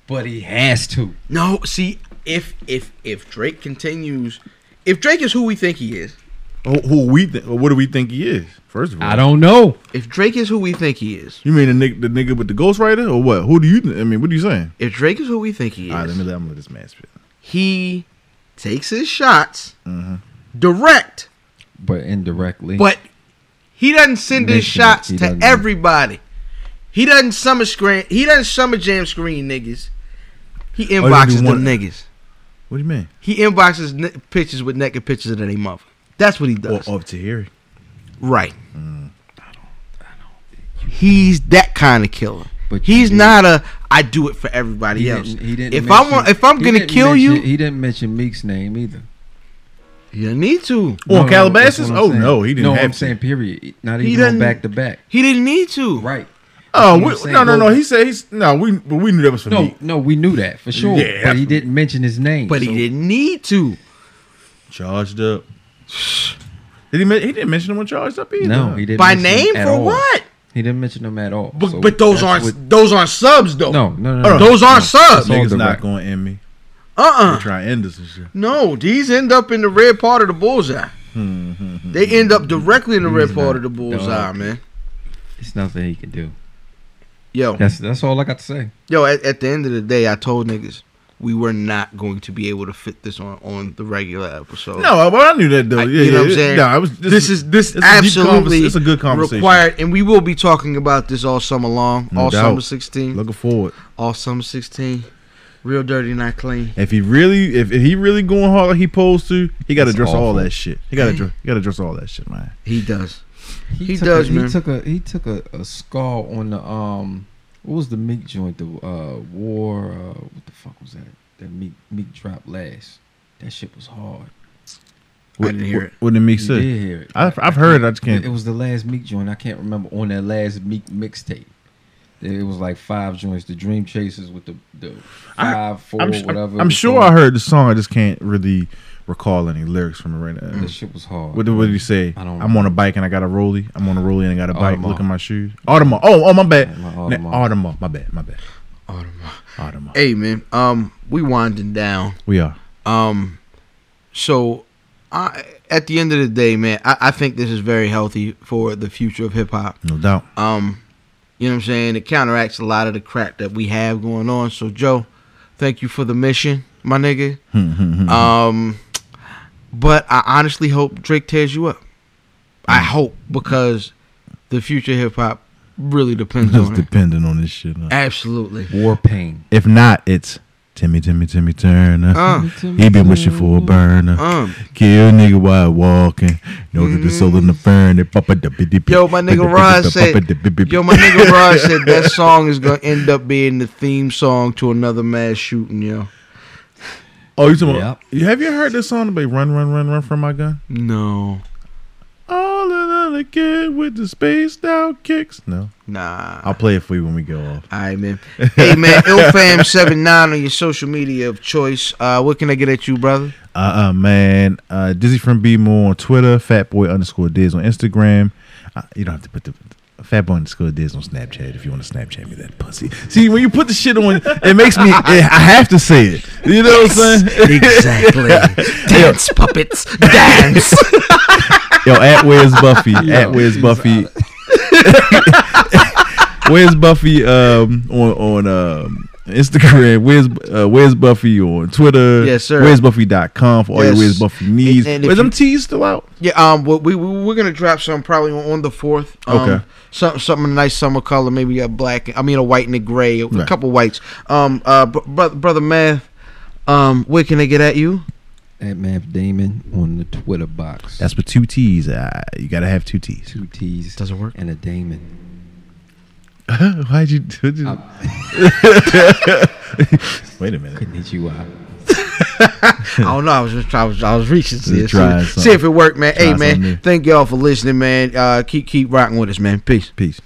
but he has to. No, see, if if if Drake continues, if Drake is who we think he is, who, who we think? What do we think he is? First of all, I don't know. if Drake is who we think he is, You mean the nigga, the nigga with the ghostwriter or what? Who do you? Th- I mean, what are you saying? if Drake is who we think he All right, is, let me let him let this man spit. he takes his shots Mhm. direct, But indirectly, but he doesn't send his shots to everybody. He doesn't summer screen. He doesn't summer jam screen niggas. He he inboxes do them one- niggas. What do you mean? He inboxes ne- pictures with naked pictures of their mother. That's what he does. Or up to here. Right. Mm. He's that kind of killer. But he's you- not a I do it for everybody he else. didn't, he didn't if I mention- want, if I'm gonna kill mention- you, he didn't mention Meek's name either. you don't need to. On No, no, Calabasas? that's Oh saying. no, he didn't No, have I'm to. saying period. Not He even on didn't- back to back. He didn't need to. Right. Oh That's what we, no, no, no. He said he's no. We but we knew that was for No, me. no, we knew that for sure. Yeah, but he didn't mention his name. But so- he didn't need to. Charged up. Did he? He didn't mention him when charged up either. No, he didn't. By mention him name for all. what? He didn't mention them at all. But, So but those aren't what- those aren't subs though. No, no, no, no. Those aren't no. subs. Niggas not going to end me. Uh They uh try to end us and shit. No, these end up in the red part of the bullseye. They end up directly in the red He's part of the bullseye, man. It's nothing he can do. Yo, That's that's all I got to say. yo. At, at the end of the day, I told niggas we were not going to be able to fit this on on the regular episode. No, but I knew that though. I- yeah, you know yeah, what I'm saying? No, I was. this, is this it's a absolutely It's a good conversation. required, and we will be talking about this all summer long, No all doubt. summer sixteen, Looking forward. all summer sixteen. Real dirty, not clean. If he really, if, if he really going hard like he supposed to, he got to dress address all that shit. He got to dress. he got to address all that shit, man. He does. He took does, a, man. He took a he took a, a skull on the um what was the Meek joint the uh war uh what the fuck was that that Meek Meek dropped last that shit was hard. I didn't hear what, it. What did Meek You say? did hear it. I've, I've heard. I just can't. It was the last Meek joint. I can't remember on that last Meek mixtape. It was like five joints. The Dream Chasers with the the I- five four I'm, whatever. it I'm sure called. I heard the song. I just can't really recall any lyrics from it right now. That shit was hard. What did, what did he say? I don't I'm on a bike and I got a rollie. I'm on a rollie and I got a bike. Audemars. Look at my shoes. Audemars. Oh, oh, my bad. My Audemars. Audemars. Audemars. My bad. My bad. Audemars. Audemars. Hey man, um, we winding down. We are. Um, so I, at the end of the day, man, I, I think this is very healthy for the future of hip hop. No doubt. Um, you know what I'm saying? It counteracts a lot of the crap that we have going on. So Joe, thank you for the mission, my nigga. Mm-hmm. Um, but I honestly hope Drake tears you up. I hope because the future hip hop really depends Just on it. depending on this shit. huh? Absolutely. War Pain. If not, it's Timmy, Timmy, Timmy Turner. Uh, he been wishing for a burner. um. Kill nigga while walking. Know that the soul in the burn. It papa da biddy biddy. Yo, my nigga Rod said. Yo, my nigga Rod said that song is gonna end up being the theme song to another mass shooting. Yo, Oh, you talking about? Have you heard this song about run, run, run, run from my gun? no, All another kid with the spaced out kicks. No, nah. I'll play it for you when we go off. All right, man. Hey, man, illfam79 on your social media of choice. Uh, what can I get at you, brother? Uh, uh man. Uh, Dizzy from B more on Twitter. Fatboy underscore Diz on Instagram. Uh, you don't have to put the Fatboy underscore Diz on Snapchat if you want to Snapchat me that pussy. See, when you put the shit on, it makes me. I have to say it. You know what I'm saying? Exactly. dance, puppets, dance. Yo, at where's Buffy? at where's Buffy? where's Buffy um, on on um, Instagram? Where's uh, where's Buffy on Twitter? Yes, sir. Where's Buffy.com for all Yes. your Where's Buffy needs. And- and if Is them you- teas still out? yeah, um, we, we we're gonna drop some probably on, on the fourth. Um, Okay. Something something nice summer color, maybe a black. I mean, a white and a gray, a Right. couple whites. Um, uh, br- brother, brother, Matth. Um, where can they get at you? At Matth Damon on the Twitter box. That's with two T's. Uh, you gotta have two T's. two T's. Doesn't work. And a Damon. Why'd you do this? Um, Wait a minute. Couldn't hit you out. I don't know. I was just I was I was reaching to see, see, see if it worked, man. Try hey, something new. man. Thank y'all for listening, man. Uh, keep keep rocking with us, man. Peace. Peace.